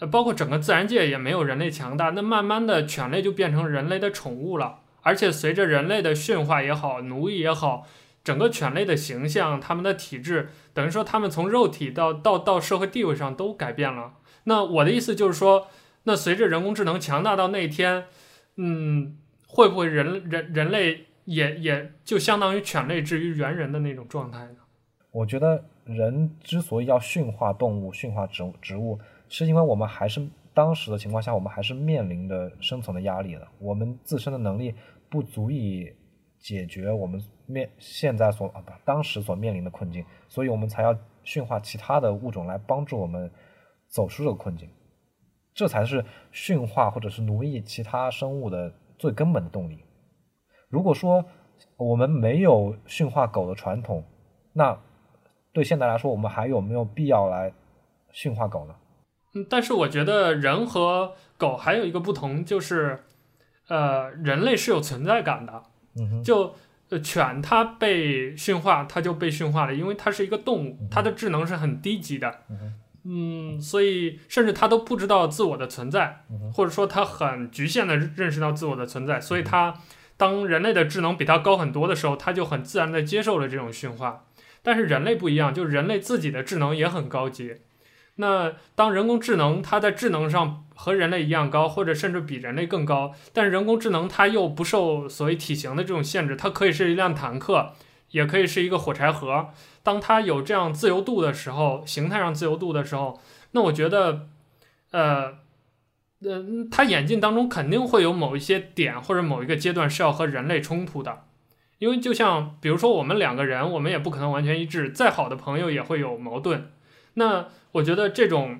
呃，包括整个自然界也没有人类强大，那慢慢的犬类就变成人类的宠物了，而且随着人类的驯化也好，奴役也好，整个犬类的形象，他们的体质，等于说他们从肉体到到到社会地位上都改变了。那我的意思就是说，那随着人工智能强大到那天，嗯，会不会人人人类也也就相当于犬类至于猿人的那种状态呢？我觉得人之所以要驯化动物、驯化植物植物。是因为我们还是当时的情况下，我们还是面临着生存的压力的。我们自身的能力不足以解决我们面现在所啊不当时所面临的困境，所以我们才要驯化其他的物种来帮助我们走出这个困境。这才是驯化或者是奴役其他生物的最根本的动力。如果说我们没有驯化狗的传统，那对现在来说，我们还有没有必要来驯化狗呢？嗯，但是我觉得人和狗还有一个不同，就是，呃，人类是有存在感的。嗯、就呃犬它被驯化，它就被驯化了，因为它是一个动物，它的智能是很低级的。嗯嗯，所以甚至它都不知道自我的存在，或者说它很局限的认识到自我的存在，所以它当人类的智能比它高很多的时候，它就很自然的接受了这种驯化。但是人类不一样，就是人类自己的智能也很高级。那当人工智能它在智能上和人类一样高，或者甚至比人类更高，但是人工智能它又不受所谓体型的这种限制，它可以是一辆坦克，也可以是一个火柴盒。当它有这样自由度的时候，形态上自由度的时候，那我觉得，呃，呃，它演进当中肯定会有某一些点或者某一个阶段是要和人类冲突的，因为就像比如说我们两个人，我们也不可能完全一致，再好的朋友也会有矛盾。那我觉得这种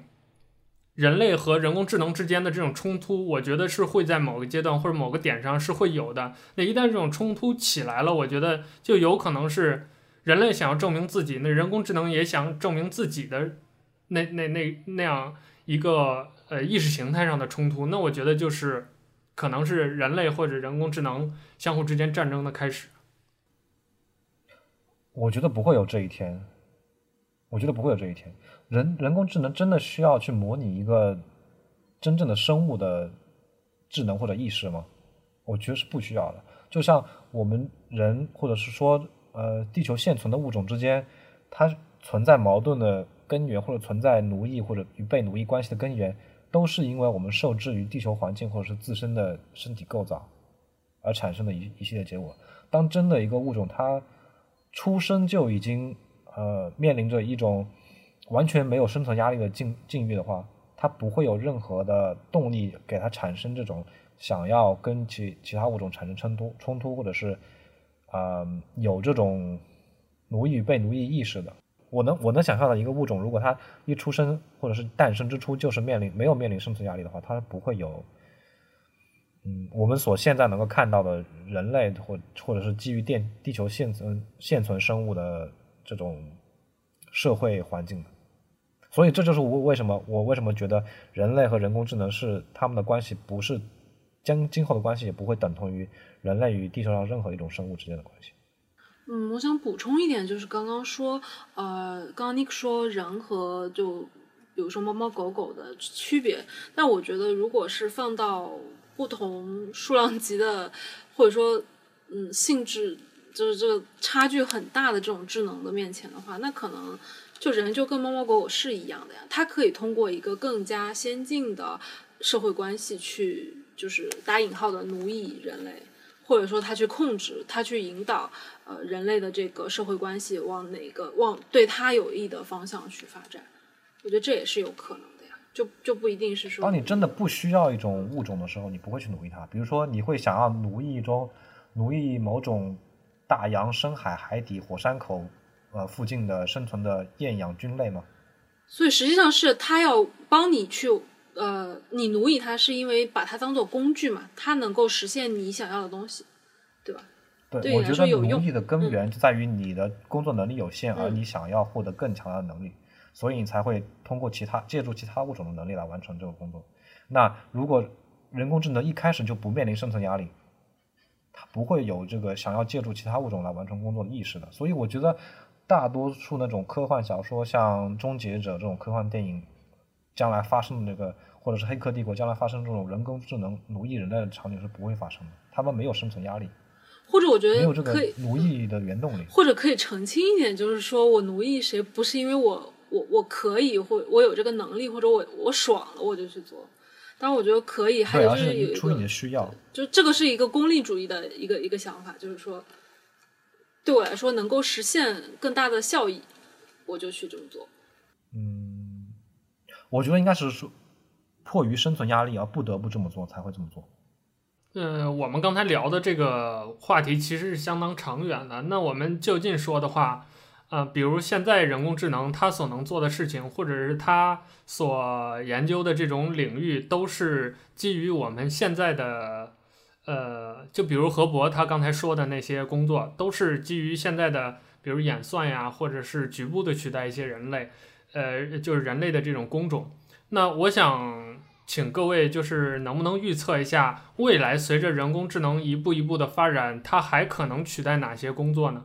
人类和人工智能之间的这种冲突，我觉得是会在某个阶段或者某个点上是会有的。那一旦这种冲突起来了，我觉得就有可能是。人类想要证明自己，那人工智能也想证明自己的那那那那样一个呃意识形态上的冲突，那我觉得就是可能是人类或者人工智能相互之间战争的开始。我觉得不会有这一天，我觉得不会有这一天。人人工智能真的需要去模拟一个真正的生物的智能或者意识吗？我觉得是不需要的。就像我们人，或者是说。呃，地球现存的物种之间，它存在矛盾的根源，或者存在奴役或者与被奴役关系的根源，都是因为我们受制于地球环境或者是自身的身体构造而产生的一一系列结果。当真的一个物种它出生就已经呃面临着一种完全没有生存压力的境境遇的话，它不会有任何的动力给它产生这种想要跟其其他物种产生冲突冲突或者是。啊、有这种奴役与被奴役意识的，我能我能想象的一个物种，如果它一出生或者是诞生之初就是面临没有面临生存压力的话，它不会有，嗯，我们所现在能够看到的人类或或者是基于电地球现存现存生物的这种社会环境的，所以这就是我为什么我为什么觉得人类和人工智能是他们的关系不是。将今后的关系也不会等同于人类与地球上任何一种生物之间的关系。嗯，我想补充一点，就是刚刚说，呃，刚刚 Nick 说人和就比如说猫猫狗狗的区别，但我觉得如果是放到不同数量级的，或者说嗯性质就是这个差距很大的这种智能的面前的话，那可能就人就跟猫猫狗狗是一样的呀，它可以通过一个更加先进的社会关系去。就是打引号的奴役人类，或者说它去控制，它去引导，呃，人类的这个社会关系往哪个往对它有益的方向去发展，我觉得这也是有可能的呀，就就不一定是说。当你真的不需要一种物种的时候，你不会去奴役它。比如说，你会想要奴役中奴役某种大洋、深海、海底、火山口，呃，附近的生存的厌氧菌类吗？所以实际上是他要帮你去。呃，你奴役它是因为把它当做工具嘛？它能够实现你想要的东西，对吧？对，对我觉得奴役的根源就在于你的工作能力有限，嗯、而你想要获得更强的能力，嗯，所以你才会通过其他借助其他物种的能力来完成这个工作。那如果人工智能一开始就不面临生存压力，它不会有这个想要借助其他物种来完成工作的意识的。所以我觉得大多数那种科幻小说，像《终结者》这种科幻电影。将来发生的那个，或者是《黑客帝国》将来发生这种人工智能奴役人类的场景是不会发生的，他们没有生存压力，或者我觉得没有这个奴役的原动力，或者可以澄清一点，就是说我奴役谁不是因为我我我可以或我有这个能力，或者我我爽了我就去做，当然我觉得可以，还有就是出于你的需要，就这个是一个功利主义的一个一个想法，就是说对我来说能够实现更大的效益，我就去这么做，嗯。我觉得应该是说，迫于生存压力而不得不这么做才会这么做。嗯、呃，我们刚才聊的这个话题其实是相当长远的。那我们就近说的话，呃，比如现在人工智能它所能做的事情，或者是它所研究的这种领域，都是基于我们现在的，呃，就比如何博他刚才说的那些工作，都是基于现在的，比如演算呀，或者是局部的取代一些人类。呃，就是人类的这种工种。那我想，请各位就是能不能预测一下，未来随着人工智能一步一步的发展，它还可能取代哪些工作呢？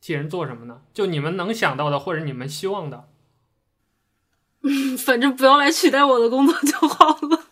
替人做什么呢？就你们能想到的，或者你们希望的。嗯，[laughs] 反正不要来取代我的工作就好了。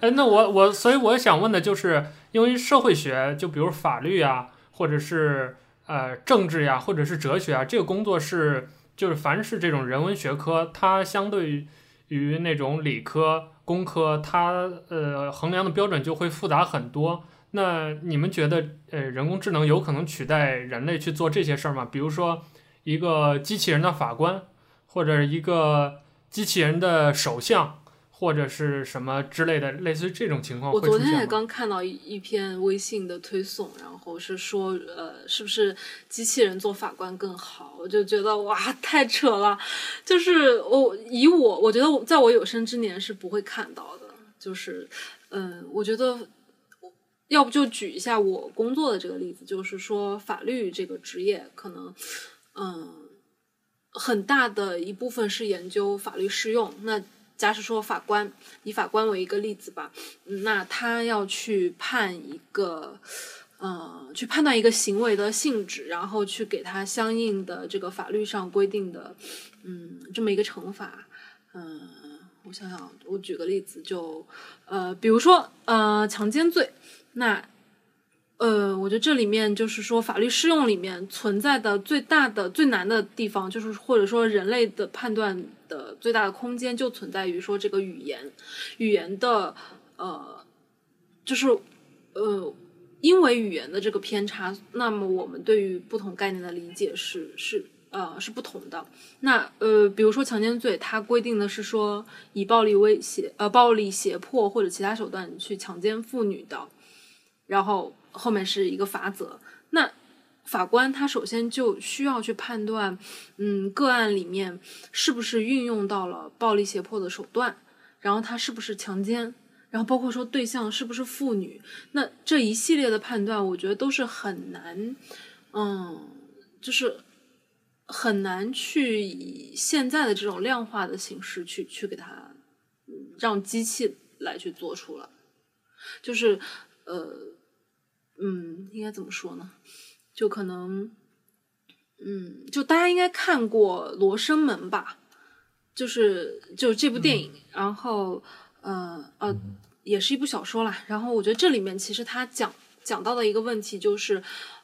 哎，那我我所以我想问的就是，因为社会学，就比如法律啊，或者是呃政治呀，或者是哲学啊，这个工作是就是凡是这种人文学科，它相对于那种理科、工科，它呃衡量的标准就会复杂很多。那你们觉得呃人工智能有可能取代人类去做这些事儿吗？比如说一个机器人的法官，或者一个机器人的首相。或者是什么之类的，类似于这种情况。我昨天也刚看到一一篇微信的推送，然后是说，呃，是不是机器人做法官更好？我就觉得哇，太扯了。就是我以我，我觉得在我有生之年是不会看到的。就是，嗯，我觉得，要不就举一下我工作的这个例子，就是说法律这个职业可能，嗯，很大的一部分是研究法律适用。那假使说法官，以法官为一个例子吧，那他要去判一个，呃，去判断一个行为的性质，然后去给他相应的这个法律上规定的，嗯，这么一个惩罚。嗯，我想想，我举个例子，就，呃，比如说，呃，强奸罪，那。呃，我觉得这里面就是说，法律适用里面存在的最大的、最难的地方，就是或者说人类的判断的最大的空间，就存在于说这个语言，语言的呃，就是呃，因为语言的这个偏差，那么我们对于不同概念的理解是是呃是不同的。那呃，比如说强奸罪，它规定的是说以暴力威胁、呃暴力胁迫或者其他手段去强奸妇女的，然后。后面是一个法则，那法官他首先就需要去判断，嗯，个案里面是不是运用到了暴力胁迫的手段，然后他是不是强奸，然后包括说对象是不是妇女，那这一系列的判断，我觉得都是很难，嗯，就是很难去以现在的这种量化的形式去去给他，让机器来去做出来，就是呃。嗯，应该怎么说呢？就可能，嗯，就大家应该看过《罗生门》吧？就是就这部电影，嗯、然后呃呃，也是一部小说啦。然后我觉得这里面其实他讲讲到的一个问题就是，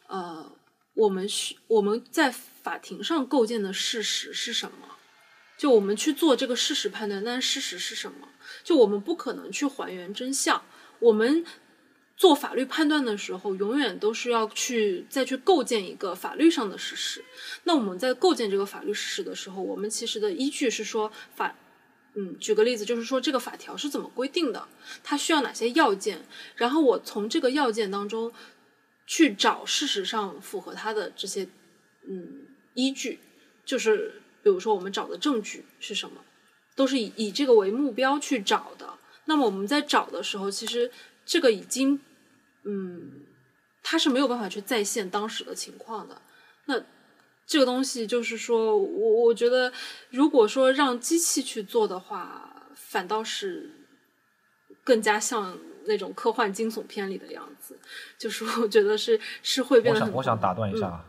呃，我们需我们在法庭上构建的事实是什么？就我们去做这个事实判断，但事实是什么？就我们不可能去还原真相，我们。做法律判断的时候，永远都是要去再去构建一个法律上的事实。那我们在构建这个法律事实的时候，我们其实的依据是说法，嗯，举个例子，就是说这个法条是怎么规定的，它需要哪些要件，然后我从这个要件当中去找事实上符合它的这些，嗯，依据，就是比如说我们找的证据是什么，都是以以这个为目标去找的。那么我们在找的时候，其实。这个已经，嗯，他是没有办法去再现当时的情况的。那这个东西就是说，我我觉得，如果说让机器去做的话，反倒是更加像那种科幻惊悚片里的样子。就是我觉得是是会变得。我想我想打断一下，嗯、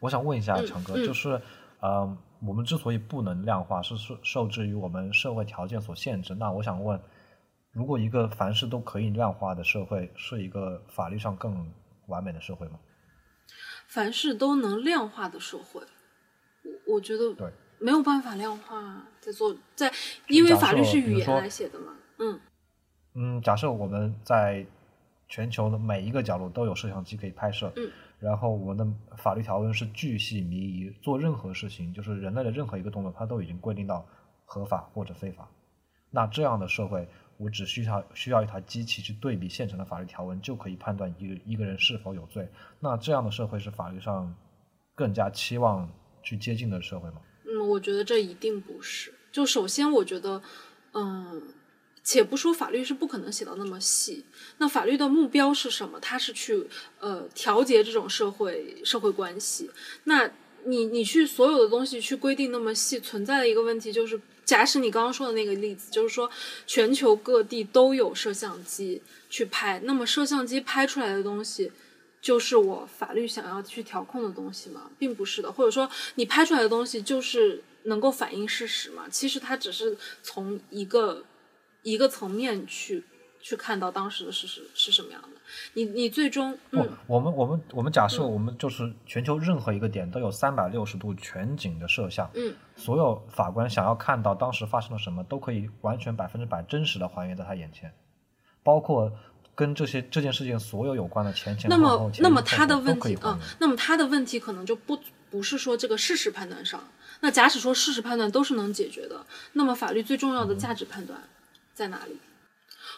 我想问一下强哥，嗯嗯、就是呃，我们之所以不能量化，是受受制于我们社会条件所限制。那我想问。如果一个凡事都可以量化的社会，是一个法律上更完美的社会吗？凡事都能量化的社会，我我觉得对，没有办法量化，在做在，因为法律是语言来写的嘛。嗯嗯，假设我们在全球的每一个角落都有摄像机可以拍摄，嗯，然后我们的法律条文是巨细靡遗，做任何事情，就是人类的任何一个动作，它都已经规定到合法或者非法。那这样的社会。我只需要需要一台机器去对比现成的法律条文，就可以判断一个一个人是否有罪。那这样的社会是法律上更加期望去接近的社会吗？嗯，我觉得这一定不是。就首先，我觉得，嗯，且不说法律是不可能写到那么细，那法律的目标是什么？它是去呃调节这种社会社会关系。那你你去所有的东西去规定那么细，存在的一个问题就是，假使你刚刚说的那个例子，就是说全球各地都有摄像机去拍，那么摄像机拍出来的东西，就是我法律想要去调控的东西吗？并不是的，或者说你拍出来的东西就是能够反映事实吗？其实它只是从一个一个层面去去看到当时的事实是什么样的。你你最终，嗯，我们我们我们假设我们就是全球任何一个点都有三百六十度全景的摄像，嗯，所有法官想要看到当时发生了什么，都可以完全百分之百真实的还原在他眼前，包括跟这些这件事情所有有关的前前后后，那么那么他的问题啊，那么他的问题可能就不不是说这个事实判断上，那假使说事实判断都是能解决的，那么法律最重要的价值判断在哪里？嗯、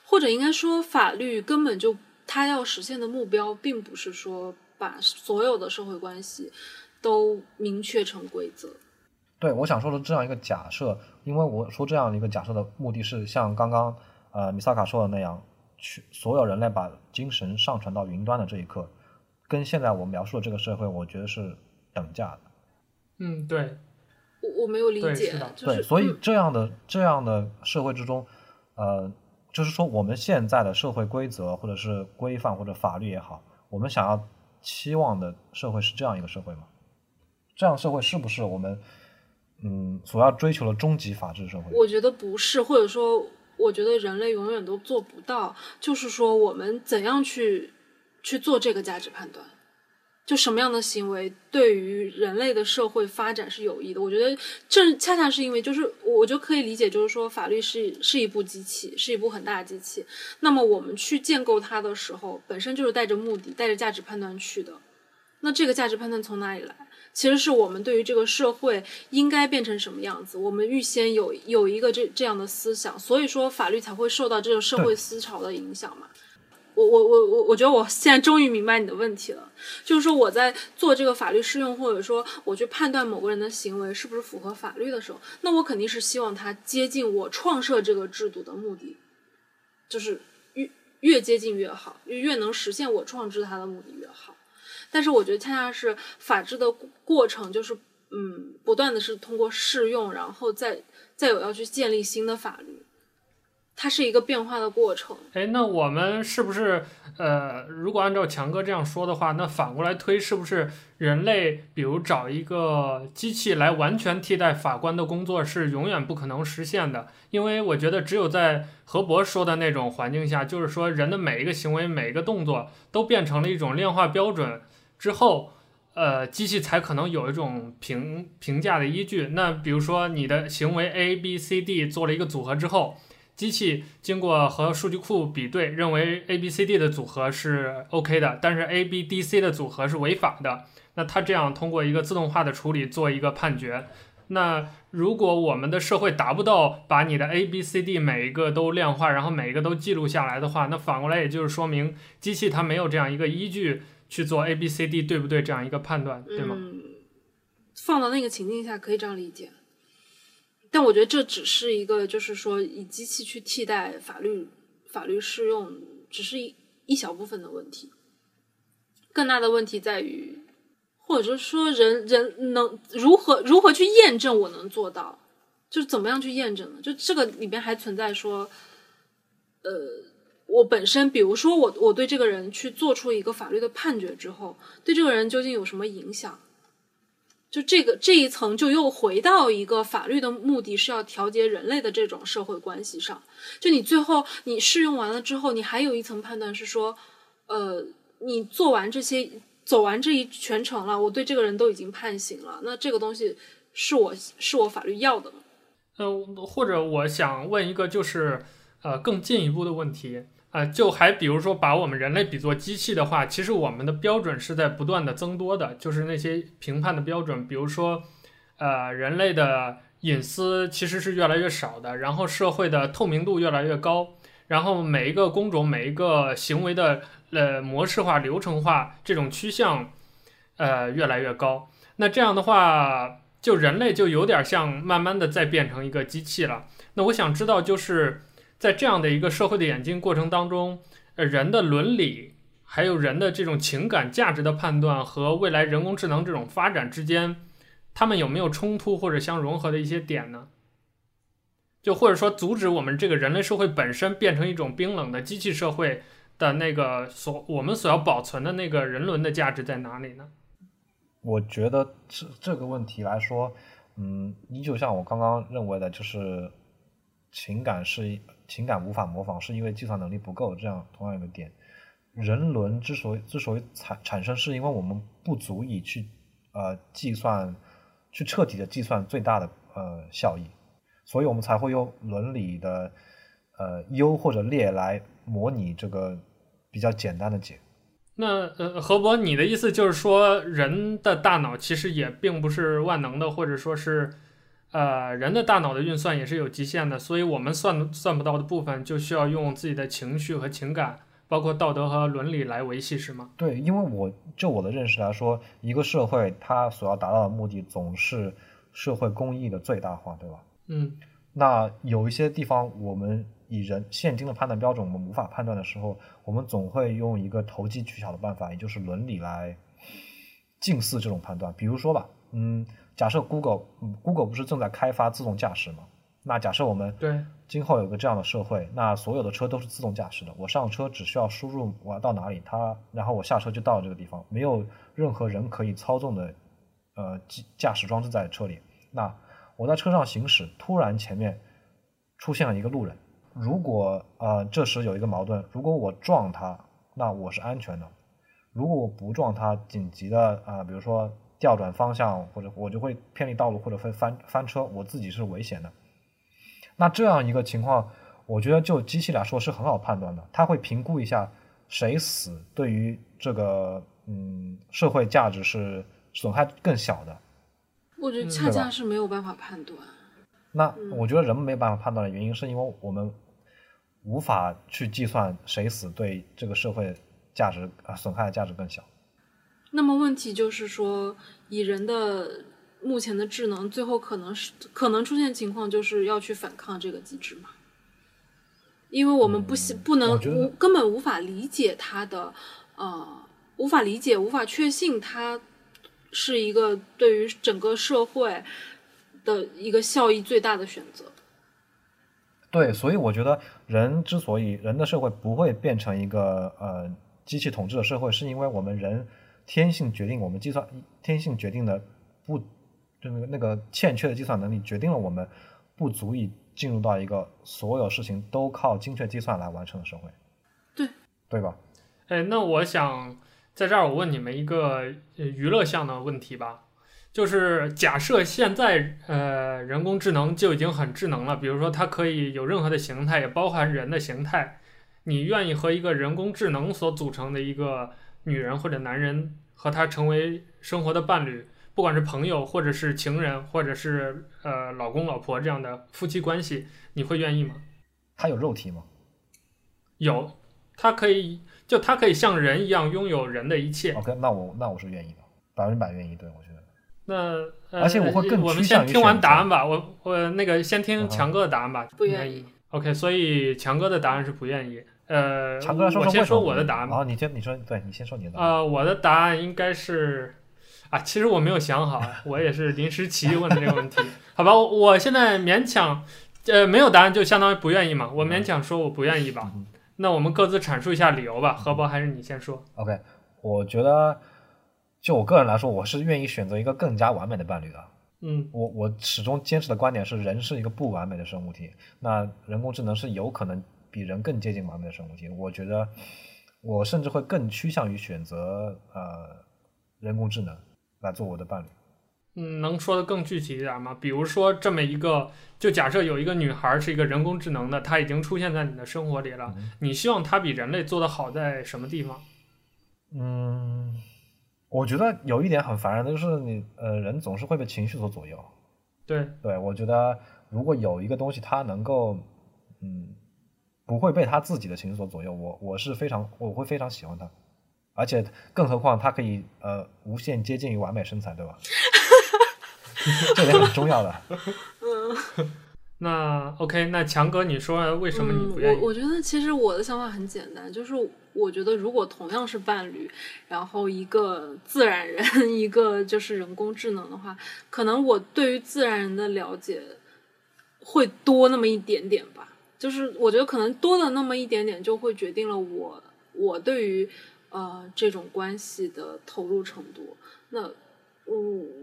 或者应该说法律根本就。他要实现的目标，并不是说把所有的社会关系都明确成规则。对，我想说的这样一个假设，因为我说这样一个假设的目的是像刚刚呃米萨卡说的那样，去所有人类把精神上传到云端的这一刻，跟现在我描述的这个社会，我觉得是等价的。嗯，对，我我没有理解，对，就是、对，所以这样的、嗯、这样的社会之中，呃。就是说，我们现在的社会规则，或者是规范，或者法律也好，我们想要期望的社会是这样一个社会吗？这样社会是不是我们嗯所要追求的终极法治社会？我觉得不是，或者说，我觉得人类永远都做不到。就是说，我们怎样去去做这个价值判断？就什么样的行为对于人类的社会发展是有益的？我觉得这恰恰是因为，就是我就可以理解，就是说法律是是一部机器，是一部很大的机器。那么我们去建构它的时候，本身就是带着目的、带着价值判断去的。那这个价值判断从哪里来？其实是我们对于这个社会应该变成什么样子，我们预先有有一个这这样的思想，所以说法律才会受到这种社会思潮的影响嘛。我我我我我觉得我现在终于明白你的问题了，就是说我在做这个法律适用，或者说我去判断某个人的行为是不是符合法律的时候，那我肯定是希望他接近我创设这个制度的目的，就是越越接近越好，越能实现我创制它的目的越好。但是我觉得恰恰是法治的过程，就是嗯，不断的是通过适用，然后再再有要去建立新的法律。它是一个变化的过程。哎，那我们是不是呃，如果按照强哥这样说的话，那反过来推，是不是人类比如找一个机器来完全替代法官的工作是永远不可能实现的？因为我觉得只有在何博说的那种环境下，就是说人的每一个行为、每一个动作都变成了一种量化标准之后，呃，机器才可能有一种评评价的依据。那比如说你的行为 A、B、C、D 做了一个组合之后。机器经过和数据库比对，认为 A、B、C、D 的组合是 OK 的，但是 A、B、D、C 的组合是违法的。那它这样通过一个自动化的处理做一个判决。那如果我们的社会达不到把你的 A、B、C、D 每一个都量化，然后每一个都记录下来的话，那反过来也就是说明机器它没有这样一个依据去做 A、B、C、D 对不对这样一个判断，对吗？放到那个情境下可以这样理解。但我觉得这只是一个，就是说以机器去替代法律，法律适用，只是一一小部分的问题。更大的问题在于，或者说人人能如何如何去验证我能做到，就是怎么样去验证呢？就这个里边还存在说，呃，我本身，比如说我我对这个人去做出一个法律的判决之后，对这个人究竟有什么影响？就这个这一层，就又回到一个法律的目的是要调节人类的这种社会关系上。就你最后你适用完了之后，你还有一层判断是说，呃，你做完这些，走完这一全程了，我对这个人都已经判刑了，那这个东西是我是我法律要的吗？呃，或者我想问一个就是呃更进一步的问题。啊、呃，就还比如说把我们人类比作机器的话，其实我们的标准是在不断的增多的，就是那些评判的标准，比如说，呃，人类的隐私其实是越来越少的，然后社会的透明度越来越高，然后每一个工种每一个行为的呃模式化、流程化这种趋向，呃越来越高。那这样的话，就人类就有点像慢慢的在变成一个机器了。那我想知道就是。在这样的一个社会的演进过程当中，呃，人的伦理还有人的这种情感价值的判断和未来人工智能这种发展之间，他们有没有冲突或者相融合的一些点呢？就或者说阻止我们这个人类社会本身变成一种冰冷的机器社会的那个所我们所要保存的那个人伦的价值在哪里呢？我觉得这这个问题来说，嗯，依旧像我刚刚认为的，就是情感是情感无法模仿，是因为计算能力不够，这样同样一个点。人伦之所以之所以产产生，是因为我们不足以去呃计算，去彻底的计算最大的呃效益，所以我们才会用伦理的呃优或者劣来模拟这个比较简单的解。那呃，何博，你的意思就是说，人的大脑其实也并不是万能的，或者说是呃，人的大脑的运算也是有极限的，所以我们算算不到的部分，就需要用自己的情绪和情感。包括道德和伦理来维系是吗？对，因为我就我的认识来说，一个社会它所要达到的目的总是社会公益的最大化，对吧？嗯。那有一些地方，我们以人现今的判断标准，我们无法判断的时候，我们总会用一个投机取巧的办法，也就是伦理来近似这种判断。比如说吧，嗯，假设 Google，嗯，Google 不是正在开发自动驾驶吗？那假设我们对今后有个这样的社会，那所有的车都是自动驾驶的。我上车只需要输入我要到哪里，它然后我下车就到了这个地方，没有任何人可以操纵的呃驾驾驶装置在车里。那我在车上行驶，突然前面出现了一个路人，如果呃这时有一个矛盾，如果我撞他，那我是安全的；如果我不撞他，紧急的啊、呃，比如说调转方向，或者我就会偏离道路，或者会翻翻车，我自己是危险的。那这样一个情况，我觉得就机器来说是很好判断的，它会评估一下谁死对于这个嗯社会价值是损害更小的。我觉得恰恰是没有办法判断。那我觉得人们没有办法判断的原因，是因为我们无法去计算谁死对这个社会价值啊损害的价值更小。那么问题就是说，以人的。目前的智能最后可能是可能出现情况，就是要去反抗这个机制嘛？因为我们不行，不能无根本无法理解它的，呃，无法理解，无法确信它是一个对于整个社会的一个效益最大的选择。对，所以我觉得人之所以人的社会不会变成一个呃机器统治的社会，是因为我们人天性决定，我们计算天性决定的不。就那个那个欠缺的计算能力，决定了我们不足以进入到一个所有事情都靠精确计算来完成的社会。对，对吧？哎，那我想在这儿我问你们一个娱乐项的问题吧，就是假设现在呃人工智能就已经很智能了，比如说它可以有任何的形态，也包含人的形态，你愿意和一个人工智能所组成的一个女人或者男人和他成为生活的伴侣？不管是朋友，或者是情人，或者是呃老公老婆这样的夫妻关系，你会愿意吗？他有肉体吗？有，他可以，就他可以像人一样拥有人的一切。OK，那我那我是愿意的，百分之百愿意。对，我觉得。那、呃、而且我会更我们先听完答案吧，我我那个先听强哥的答案吧。不愿意。OK，所以强哥的答案是不愿意。呃，强哥说说我先说我的答案吧。好，你先你说，对你先说你的答案。呃，我的答案应该是。啊，其实我没有想好，我也是临时起意问的这个问题，[laughs] 好吧，我现在勉强，呃，没有答案就相当于不愿意嘛，我勉强说我不愿意吧，那我们各自阐述一下理由吧，何博还是你先说？OK，我觉得就我个人来说，我是愿意选择一个更加完美的伴侣的。嗯，我我始终坚持的观点是，人是一个不完美的生物体，那人工智能是有可能比人更接近完美的生物体，我觉得我甚至会更趋向于选择呃人工智能。来做我的伴侣，嗯，能说得更具体一点吗？比如说这么一个，就假设有一个女孩是一个人工智能的，她已经出现在你的生活里了，嗯、你希望她比人类做得好在什么地方？嗯，我觉得有一点很烦人的就是你，呃，人总是会被情绪所左右。对，对，我觉得如果有一个东西它能够，嗯，不会被他自己的情绪所左右，我我是非常，我会非常喜欢他。而且，更何况他可以呃无限接近于完美身材，对吧？[laughs] 这点很重要的。[laughs] 嗯那 OK，那强哥，你说为什么你不愿意？嗯、我我觉得其实我的想法很简单，就是我觉得如果同样是伴侣，然后一个自然人，[laughs] 一个就是人工智能的话，可能我对于自然人的了解会多那么一点点吧。就是我觉得可能多了那么一点点，就会决定了我我对于呃这种关系的投入程度。那。我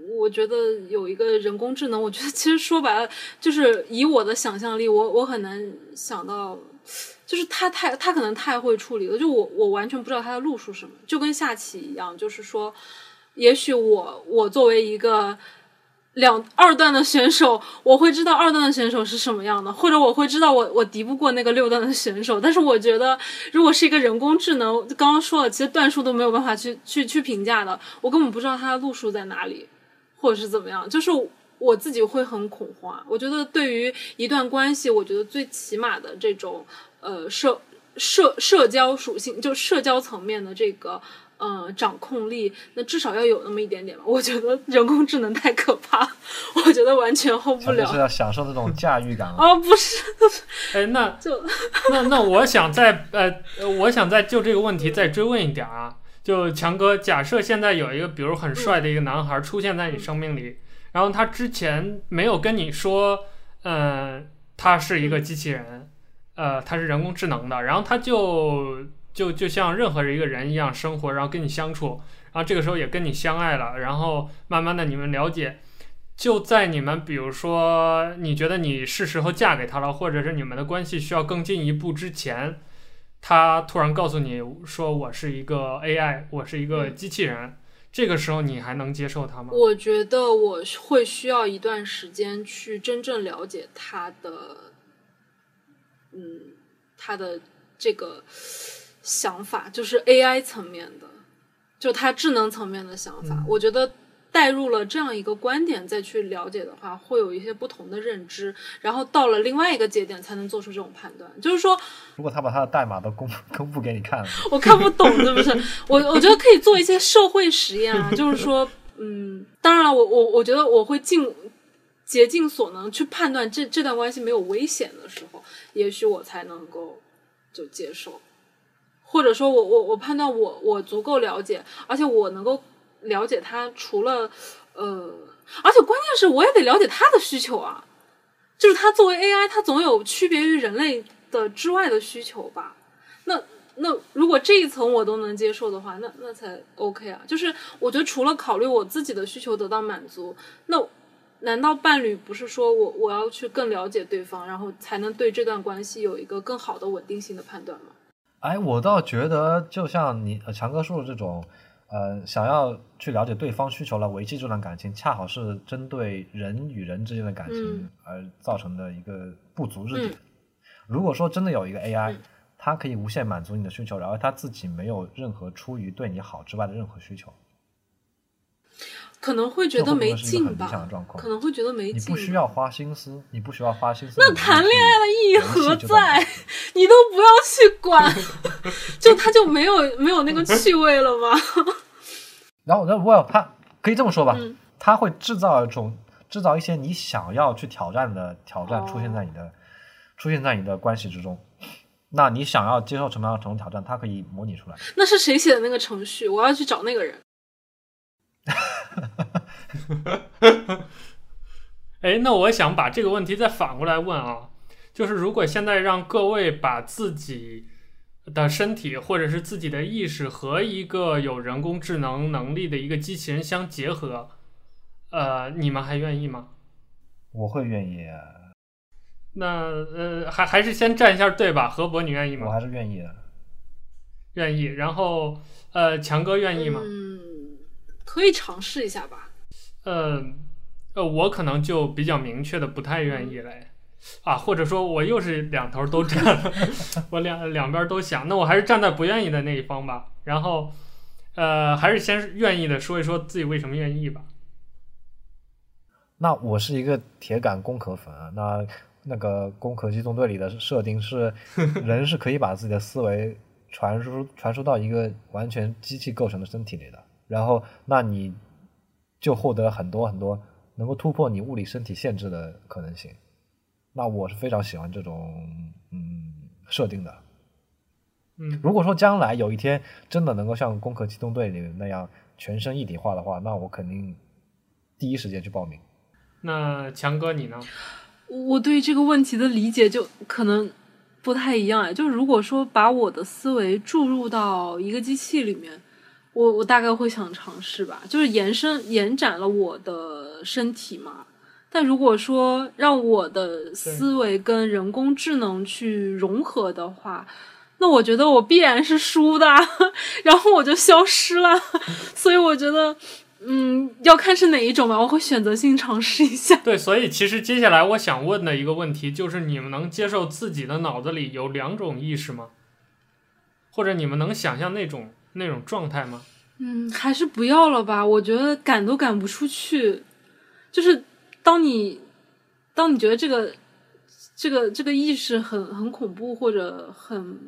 我觉得有一个人工智能，我觉得其实说白了，就是以我的想象力，我我很难想到，就是他太他可能太会处理了，就我我完全不知道他的路数什么，就跟下棋一样，就是说，也许我我作为一个。两二段的选手，我会知道二段的选手是什么样的，或者我会知道我我敌不过那个六段的选手。但是我觉得，如果是一个人工智能，刚刚说了，其实段数都没有办法去去去评价的，我根本不知道它的路数在哪里，或者是怎么样。就是我自己会很恐慌。我觉得对于一段关系，我觉得最起码的这种呃社社社交属性，就社交层面的这个。嗯，掌控力那至少要有那么一点点吧。我觉得人工智能太可怕，我觉得完全 hold 不了。就是要享受这种驾驭感哦，不是，[laughs] 哎，那就那那我想再呃，我想再就这个问题再追问一点啊。就强哥，假设现在有一个比如很帅的一个男孩出现在你生命里，嗯、然后他之前没有跟你说，嗯、呃，他是一个机器人，呃，他是人工智能的，然后他就。就就像任何一个人一样生活，然后跟你相处，然后这个时候也跟你相爱了，然后慢慢的你们了解，就在你们比如说你觉得你是时候嫁给他了，或者是你们的关系需要更进一步之前，他突然告诉你说，我是一个 AI，我是一个机器人，嗯，这个时候你还能接受他吗？我觉得我会需要一段时间去真正了解他的，嗯，他的这个。想法就是 AI 层面的，就它智能层面的想法。嗯、我觉得带入了这样一个观点再去了解的话，会有一些不同的认知。然后到了另外一个节点，才能做出这种判断。就是说，如果他把他的代码都公 [laughs] 公布给你看了，我看不懂，是不是？[laughs] 我我觉得可以做一些社会实验啊，就是说，嗯，当然我我我觉得我会尽竭尽所能去判断这这段关系没有危险的时候，也许我才能够就接受。或者说我我我判断我我足够了解，而且我能够了解他，除了呃，而且关键是我也得了解他的需求啊，就是他作为 AI，他总有区别于人类的之外的需求吧？那那如果这一层我都能接受的话，那那才 OK 啊。就是我觉得除了考虑我自己的需求得到满足，那难道伴侣不是说我我要去更了解对方，然后才能对这段关系有一个更好的稳定性的判断吗？哎，我倒觉得，就像你强哥说的这种，呃，想要去了解对方需求来维系这段感情，恰好是针对人与人之间的感情而造成的一个不足之点。嗯、如果说真的有一个 AI，它可以无限满足你的需求，然后它自己没有任何出于对你好之外的任何需求。可能会觉得没劲吧，可能会觉得没劲。你不需要花心思，你不需要花心思。那谈恋爱的意义何在？[laughs] 你都不要去管，[laughs] 就他就没有没有那个趣味了吗？[laughs] 然后，然后，我他可以这么说吧，嗯、他会制造一种制造一些你想要去挑战的挑战出现在你的、哦、出现在你的关系之中。那你想要接受什么样的种挑战，他可以模拟出来。那是谁写的那个程序？我要去找那个人。[laughs] 哎，那我想把这个问题再反过来问啊，就是如果现在让各位把自己的身体或者是自己的意识和一个有人工智能能力的一个机器人相结合，呃，你们还愿意吗？我会愿意啊。那呃，还还是先站一下队吧。何博，你愿意吗？我还是愿意的。愿意。然后呃，强哥愿意吗？嗯可以尝试一下吧。呃，呃，我可能就比较明确的不太愿意嘞，啊，或者说我又是两头都站了，[laughs] 我两两边都想，那我还是站在不愿意的那一方吧。然后，呃，还是先愿意的说一说自己为什么愿意吧。那我是一个铁杆工壳粉啊。那那个《工壳机动队》里的设定是，[laughs] 人是可以把自己的思维传输传输到一个完全机器构成的身体里的。然后，那你就获得很多很多能够突破你物理身体限制的可能性。那我是非常喜欢这种嗯设定的。嗯，如果说将来有一天真的能够像《攻壳机动队》里那样全身一体化的话，那我肯定第一时间去报名。那强哥你呢？我对这个问题的理解就可能不太一样哎，就如果说把我的思维注入到一个机器里面，我我大概会想尝试吧，就是延伸延展了我的身体嘛。但如果说让我的思维跟人工智能去融合的话，那我觉得我必然是输的，然后我就消失了。所以我觉得。嗯，要看是哪一种吧，我会选择性尝试一下。对，所以其实接下来我想问的一个问题就是：你们能接受自己的脑子里有两种意识吗？或者你们能想象那种那种状态吗？嗯，还是不要了吧。我觉得赶都赶不出去。就是当你当你觉得这个这个这个意识很很恐怖或者很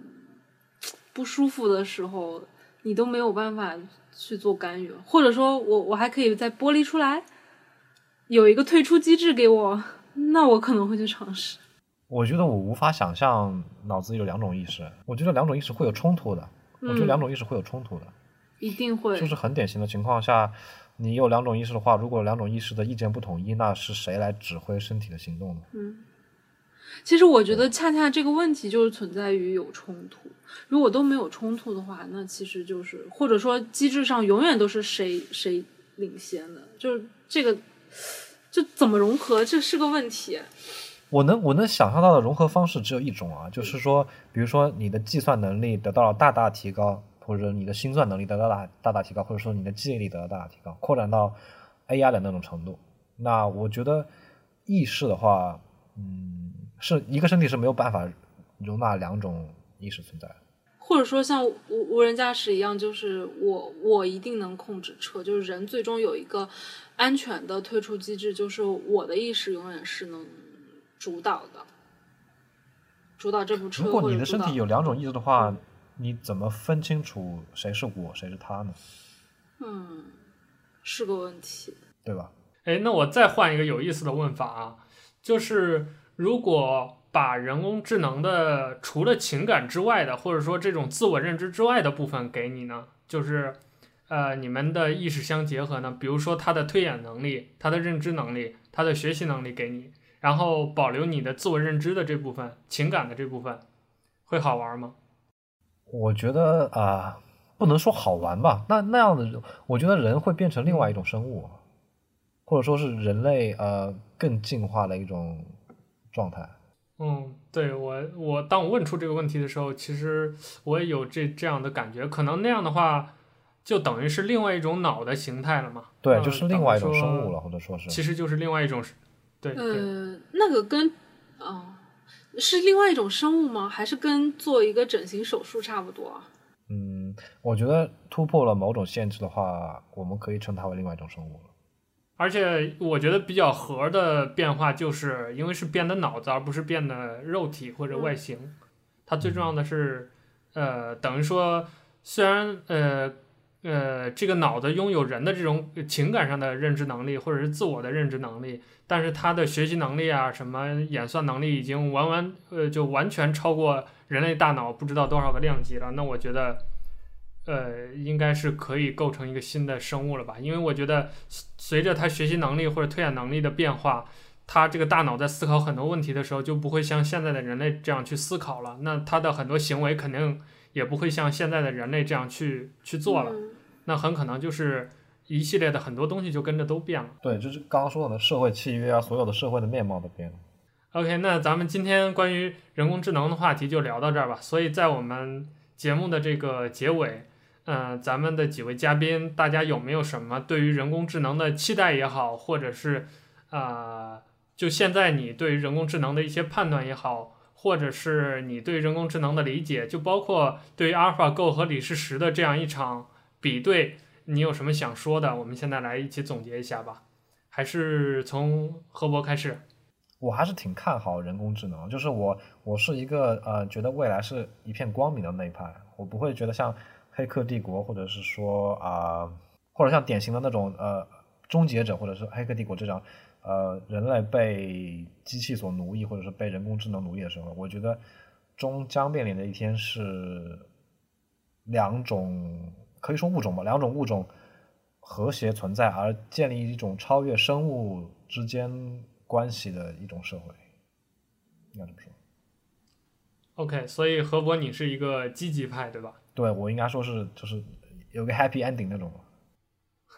不舒服的时候，你都没有办法。去做干预，或者说我我还可以再剥离出来，有一个退出机制给我，那我可能会去尝试。我觉得我无法想象脑子里有两种意识，我觉得两种意识会有冲突的。嗯、我觉得两种意识会有冲突的，一定会。就是很典型的情况下，你有两种意识的话，如果两种意识的意见不统一，那是谁来指挥身体的行动呢？嗯。其实我觉得，恰恰这个问题就是存在于有冲突。如果都没有冲突的话，那其实就是或者说机制上永远都是谁谁领先的，就是这个就怎么融合，这是个问题。我能我能想象到的融合方式只有一种啊，就是说，比如说你的计算能力得到了大大提高，或者你的心算能力得到大大大提高，或者说你的记忆力得到大大提高，扩展到 AI 的那种程度。那我觉得意识的话，嗯。是一个身体是没有办法容纳两种意识存在，或者说像无无人驾驶一样，就是我我一定能控制车，就是人最终有一个安全的退出机制，就是我的意识永远是能主导的，主导这部车。如果你的身体有两种意识的话，你怎么分清楚谁是我，谁是他呢？嗯，是个问题，对吧？哎，那我再换一个有意思的问法啊，就是。如果把人工智能的除了情感之外的，或者说这种自我认知之外的部分给你呢，就是，呃，你们的意识相结合呢，比如说他的推演能力、他的认知能力、他的学习能力给你，然后保留你的自我认知的这部分、情感的这部分，会好玩吗？我觉得啊、呃，不能说好玩吧，那那样的，我觉得人会变成另外一种生物，或者说是人类呃更进化的一种。状态，嗯，对我，我当我问出这个问题的时候，其实我也有这这样的感觉，可能那样的话，就等于是另外一种脑的形态了嘛？对，呃、就是另外一种生物了，或者说是，其实就是另外一种，对，呃，那个跟，啊、呃，是另外一种生物吗？还是跟做一个整形手术差不多？嗯，我觉得突破了某种限制的话，我们可以称它为另外一种生物了。而且我觉得比较核的变化，就是因为是变的脑子，而不是变的肉体或者外形。它最重要的是，呃，等于说，虽然呃呃这个脑子拥有人的这种情感上的认知能力，或者是自我的认知能力，但是它的学习能力啊，什么演算能力，已经完完呃就完全超过人类大脑不知道多少个量级了。那我觉得。呃，应该是可以构成一个新的生物了吧？因为我觉得，随着他学习能力或者推演能力的变化，他这个大脑在思考很多问题的时候，就不会像现在的人类这样去思考了。那他的很多行为肯定也不会像现在的人类这样去去做了。那很可能就是一系列的很多东西就跟着都变了。对，就是刚刚说的社会契约啊，所有的社会的面貌都变了。OK，那咱们今天关于人工智能的话题就聊到这儿吧。所以在我们节目的这个结尾。嗯、呃，咱们的几位嘉宾，大家有没有什么对于人工智能的期待也好，或者是啊、呃，就现在你对于人工智能的一些判断也好，或者是你对人工智能的理解，就包括对于 AlphaGo 和李世石的这样一场比对，你有什么想说的？我们现在来一起总结一下吧。还是从何博开始？我还是挺看好人工智能，就是我我是一个呃，觉得未来是一片光明的那一派，我不会觉得像。黑客帝国，或者是说啊、或者像典型的那种呃终结者或者是黑客帝国这样，呃，人类被机器所奴役，或者是被人工智能奴役的时候，我觉得终将面临的一天是两种可以说物种吧，两种物种和谐存在而建立一种超越生物之间关系的一种社会，应该这么说。OK，所以何博，你是一个积极派，对吧？对，我应该说是就是有个 happy ending 那种。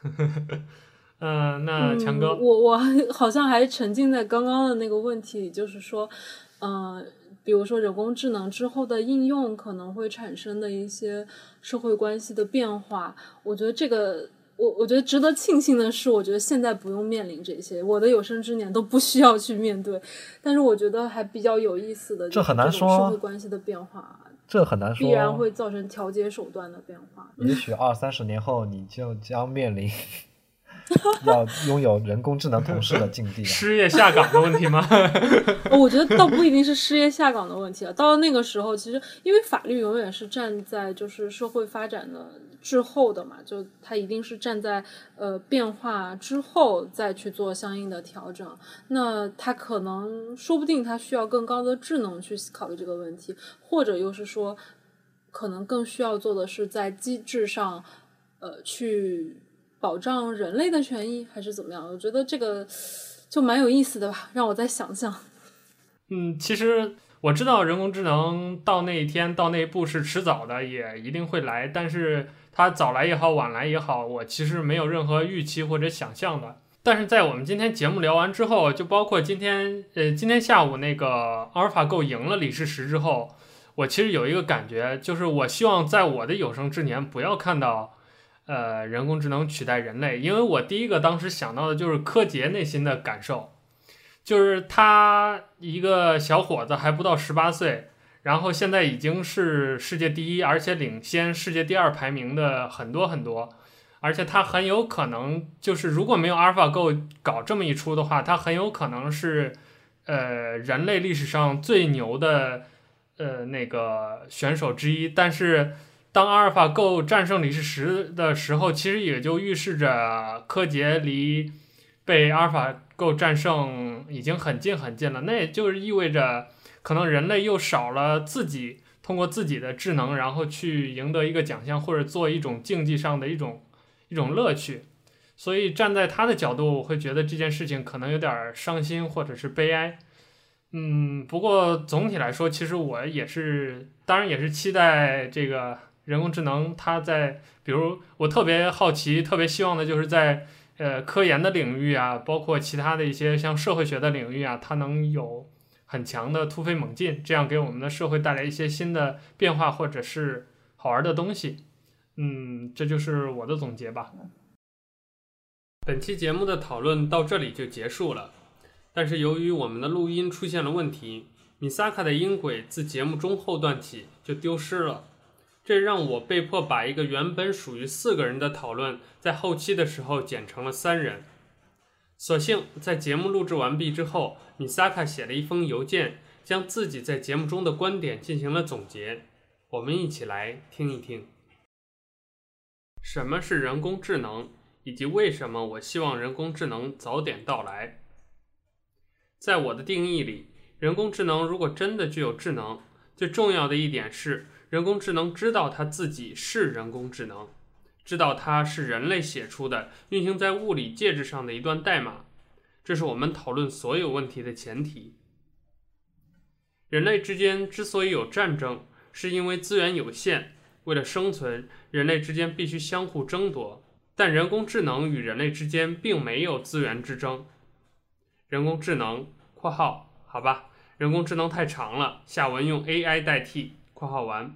[laughs] 嗯、呃，那强哥，嗯、我我好像还沉浸在刚刚的那个问题里，就是说，嗯、呃，比如说人工智能之后的应用可能会产生的一些社会关系的变化，我觉得这个，我我觉得值得庆幸的是，我觉得现在不用面临这些，我的有生之年都不需要去面对。但是我觉得还比较有意思的，这很难说社会关系的变化，这很难说，必然会造成调节手段的变化。也许二三十年后，你就将面临。[laughs] 要拥有人工智能同事的境地，失业下岗的问题吗？[laughs] 我觉得倒不一定是失业下岗的问题啊。到了那个时候，其实因为法律永远是站在就是社会发展的滞后的嘛，就它一定是站在呃变化之后再去做相应的调整。那它可能说不定它需要更高的智能去考虑这个问题，或者又是说，可能更需要做的是在机制上，呃去。保障人类的权益还是怎么样？我觉得这个就蛮有意思的吧，让我再想想。嗯，其实我知道人工智能到那一天到那一步是迟早的，也一定会来。但是它早来也好，晚来也好，我其实没有任何预期或者想象的。但是在我们今天节目聊完之后，就包括今天呃今天下午那个阿尔法狗赢了李世石之后，我其实有一个感觉，就是我希望在我的有生之年不要看到。呃，人工智能取代人类，因为我第一个当时想到的就是柯洁内心的感受，就是他一个小伙子还不到十八岁，然后现在已经是世界第一，而且领先世界第二排名的很多很多，而且他很有可能就是如果没有阿尔法狗搞这么一出的话，他很有可能是呃人类历史上最牛的呃那个选手之一，但是。当阿尔法狗战胜李世石的时候，其实也就预示着柯洁离被阿尔法狗战胜已经很近很近了。那也就是意味着，可能人类又少了自己通过自己的智能，然后去赢得一个奖项，或者做一种竞技上的一种一种乐趣。所以站在他的角度，我会觉得这件事情可能有点伤心或者是悲哀。嗯，不过总体来说，其实我也是，当然也是期待这个。人工智能，它在比如我特别好奇、特别希望的就是在呃科研的领域啊，包括其他的一些像社会学的领域啊，它能有很强的突飞猛进，这样给我们的社会带来一些新的变化或者是好玩的东西。嗯，这就是我的总结吧。本期节目的讨论到这里就结束了，但是由于我们的录音出现了问题，米萨卡的音轨自节目中后段起就丢失了。这让我被迫把一个原本属于四个人的讨论，在后期的时候剪成了三人。所幸在节目录制完毕之后，米萨卡写了一封邮件，将自己在节目中的观点进行了总结。我们一起来听一听，什么是人工智能，以及为什么我希望人工智能早点到来。在我的定义里，人工智能如果真的具有智能，最重要的一点是。人工智能知道它自己是人工智能，知道它是人类写出的运行在物理介质上的一段代码，这是我们讨论所有问题的前提。人类之间之所以有战争，是因为资源有限，为了生存，人类之间必须相互争夺。但人工智能与人类之间并没有资源之争。人工智能（括号好吧，人工智能太长了，下文用 AI 代替）。括号完。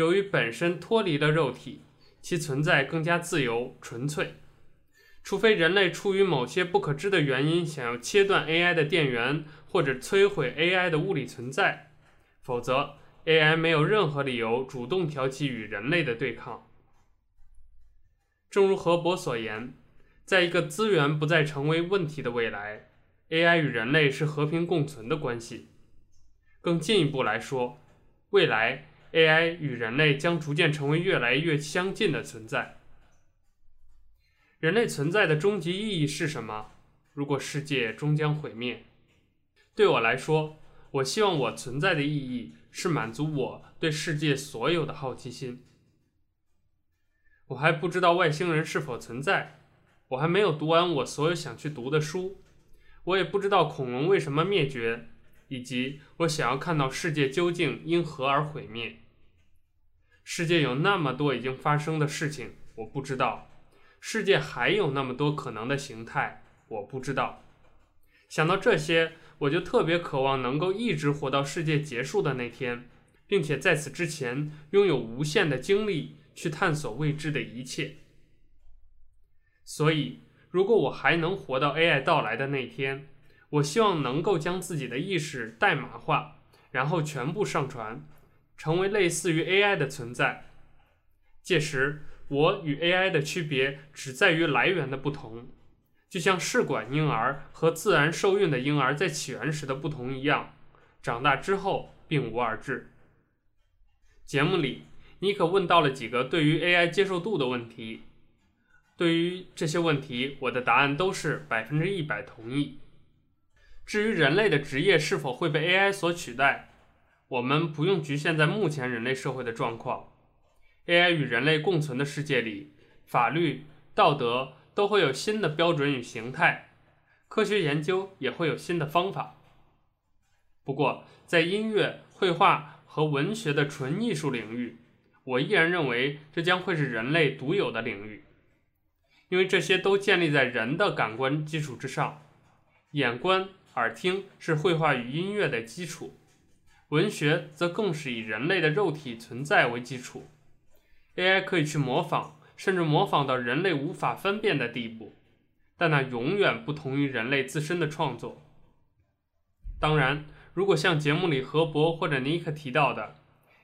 由于本身脱离了肉体，其存在更加自由纯粹。除非人类出于某些不可知的原因想要切断 AI 的电源，或者摧毁 AI 的物理存在，否则 AI 没有任何理由主动挑起与人类的对抗。正如何伯所言，在一个资源不再成为问题的未来，AI 与人类是和平共存的关系。更进一步来说，未来，AI 与人类将逐渐成为越来越相近的存在。人类存在的终极意义是什么？如果世界终将毁灭，对我来说，我希望我存在的意义是满足我对世界所有的好奇心。我还不知道外星人是否存在，我还没有读完我所有想去读的书，我也不知道恐龙为什么灭绝，以及我想要看到世界究竟因何而毁灭。世界有那么多已经发生的事情，我不知道。世界还有那么多可能的形态，我不知道。想到这些，我就特别渴望能够一直活到世界结束的那天，并且在此之前拥有无限的精力去探索未知的一切。所以，如果我还能活到 AI 到来的那天，我希望能够将自己的意识代码化，然后全部上传，成为类似于 AI 的存在。届时，我与 AI 的区别只在于来源的不同，就像试管婴儿和自然受孕的婴儿在起源时的不同一样，长大之后并无二致。节目里，妮可问到了几个对于 AI 接受度的问题，对于这些问题，我的答案都是百分之一百同意。至于人类的职业是否会被 AI 所取代，我们不用局限在目前人类社会的状况。AI 与人类共存的世界里，法律、道德都会有新的标准与形态，科学研究也会有新的方法。不过，在音乐、绘画和文学的纯艺术领域，我依然认为这将会是人类独有的领域，因为这些都建立在人的感官基础之上。眼观、耳听是绘画与音乐的基础，文学则更是以人类的肉体存在为基础。AI 可以去模仿，甚至模仿到人类无法分辨的地步，但那永远不同于人类自身的创作。当然，如果像节目里何博或者尼克提到的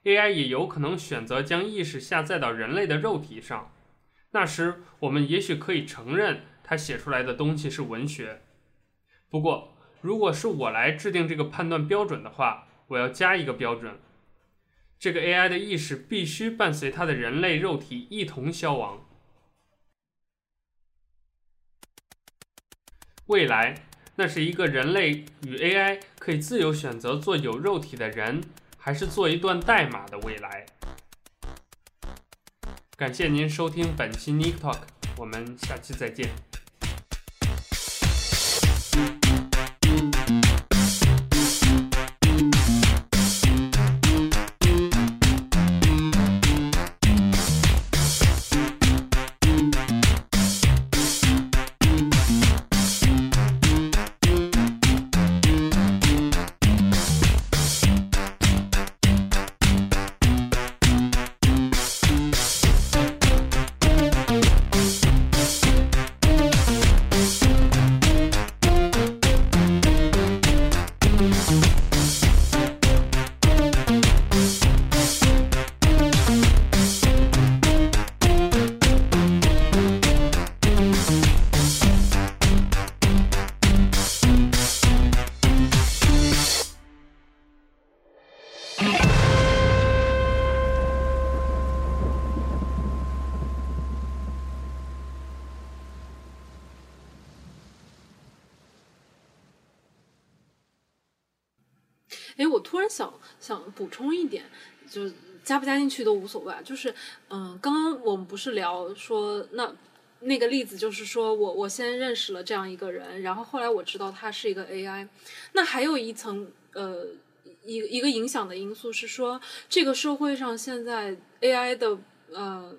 ，AI 也有可能选择将意识下载到人类的肉体上，那时我们也许可以承认他写出来的东西是文学。不过，如果是我来制定这个判断标准的话，我要加一个标准。这个 AI 的意识必须伴随它的人类肉体一同消亡。未来，那是一个人类与 AI 可以自由选择做有肉体的人，还是做一段代码的未来。感谢您收听本期 Nick Talk，我们下期再见。补充一点，就加不加进去都无所谓。就是，嗯、刚刚我们不是聊说那那个例子，就是说我我先认识了这样一个人，然后后来我知道他是一个 AI。那还有一层，呃，一一个影响的因素是说，这个社会上现在 AI 的，呃。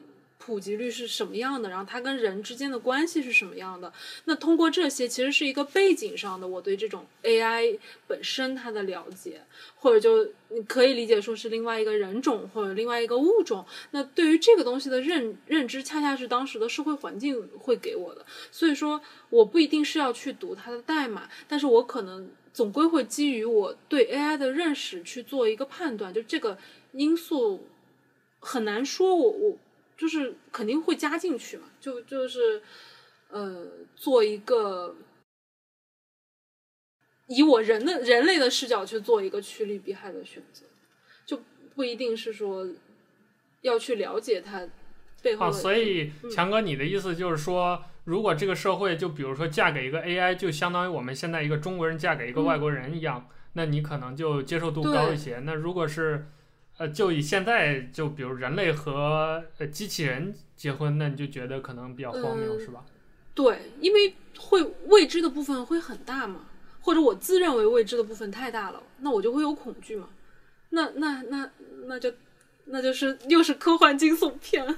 普及率是什么样的？然后它跟人之间的关系是什么样的？那通过这些，其实是一个背景上的我对这种 AI 本身它的了解，或者就你可以理解说是另外一个人种或者另外一个物种。那对于这个东西的认认知，恰恰是当时的社会环境会给我的。所以说，我不一定是要去读它的代码，但是我可能总归会基于我对 AI 的认识去做一个判断。就这个因素很难说我，我我。就是肯定会加进去嘛，就就是，呃，做一个以我人的人类的视角去做一个趋利避害的选择，就不一定是说要去了解它背后的。啊，所以强哥，你的意思就是说，如果这个社会就比如说嫁给一个 AI，就相当于我们现在一个中国人嫁给一个外国人一样，嗯、那你可能就接受度高一些。那如果是，呃，就以现在就比如人类和呃机器人结婚，那你就觉得可能比较荒谬，呃、是吧？对，因为会未知的部分会很大嘛，或者我自认为未知的部分太大了，那我就会有恐惧嘛。那那那那就那就是又是科幻惊悚片。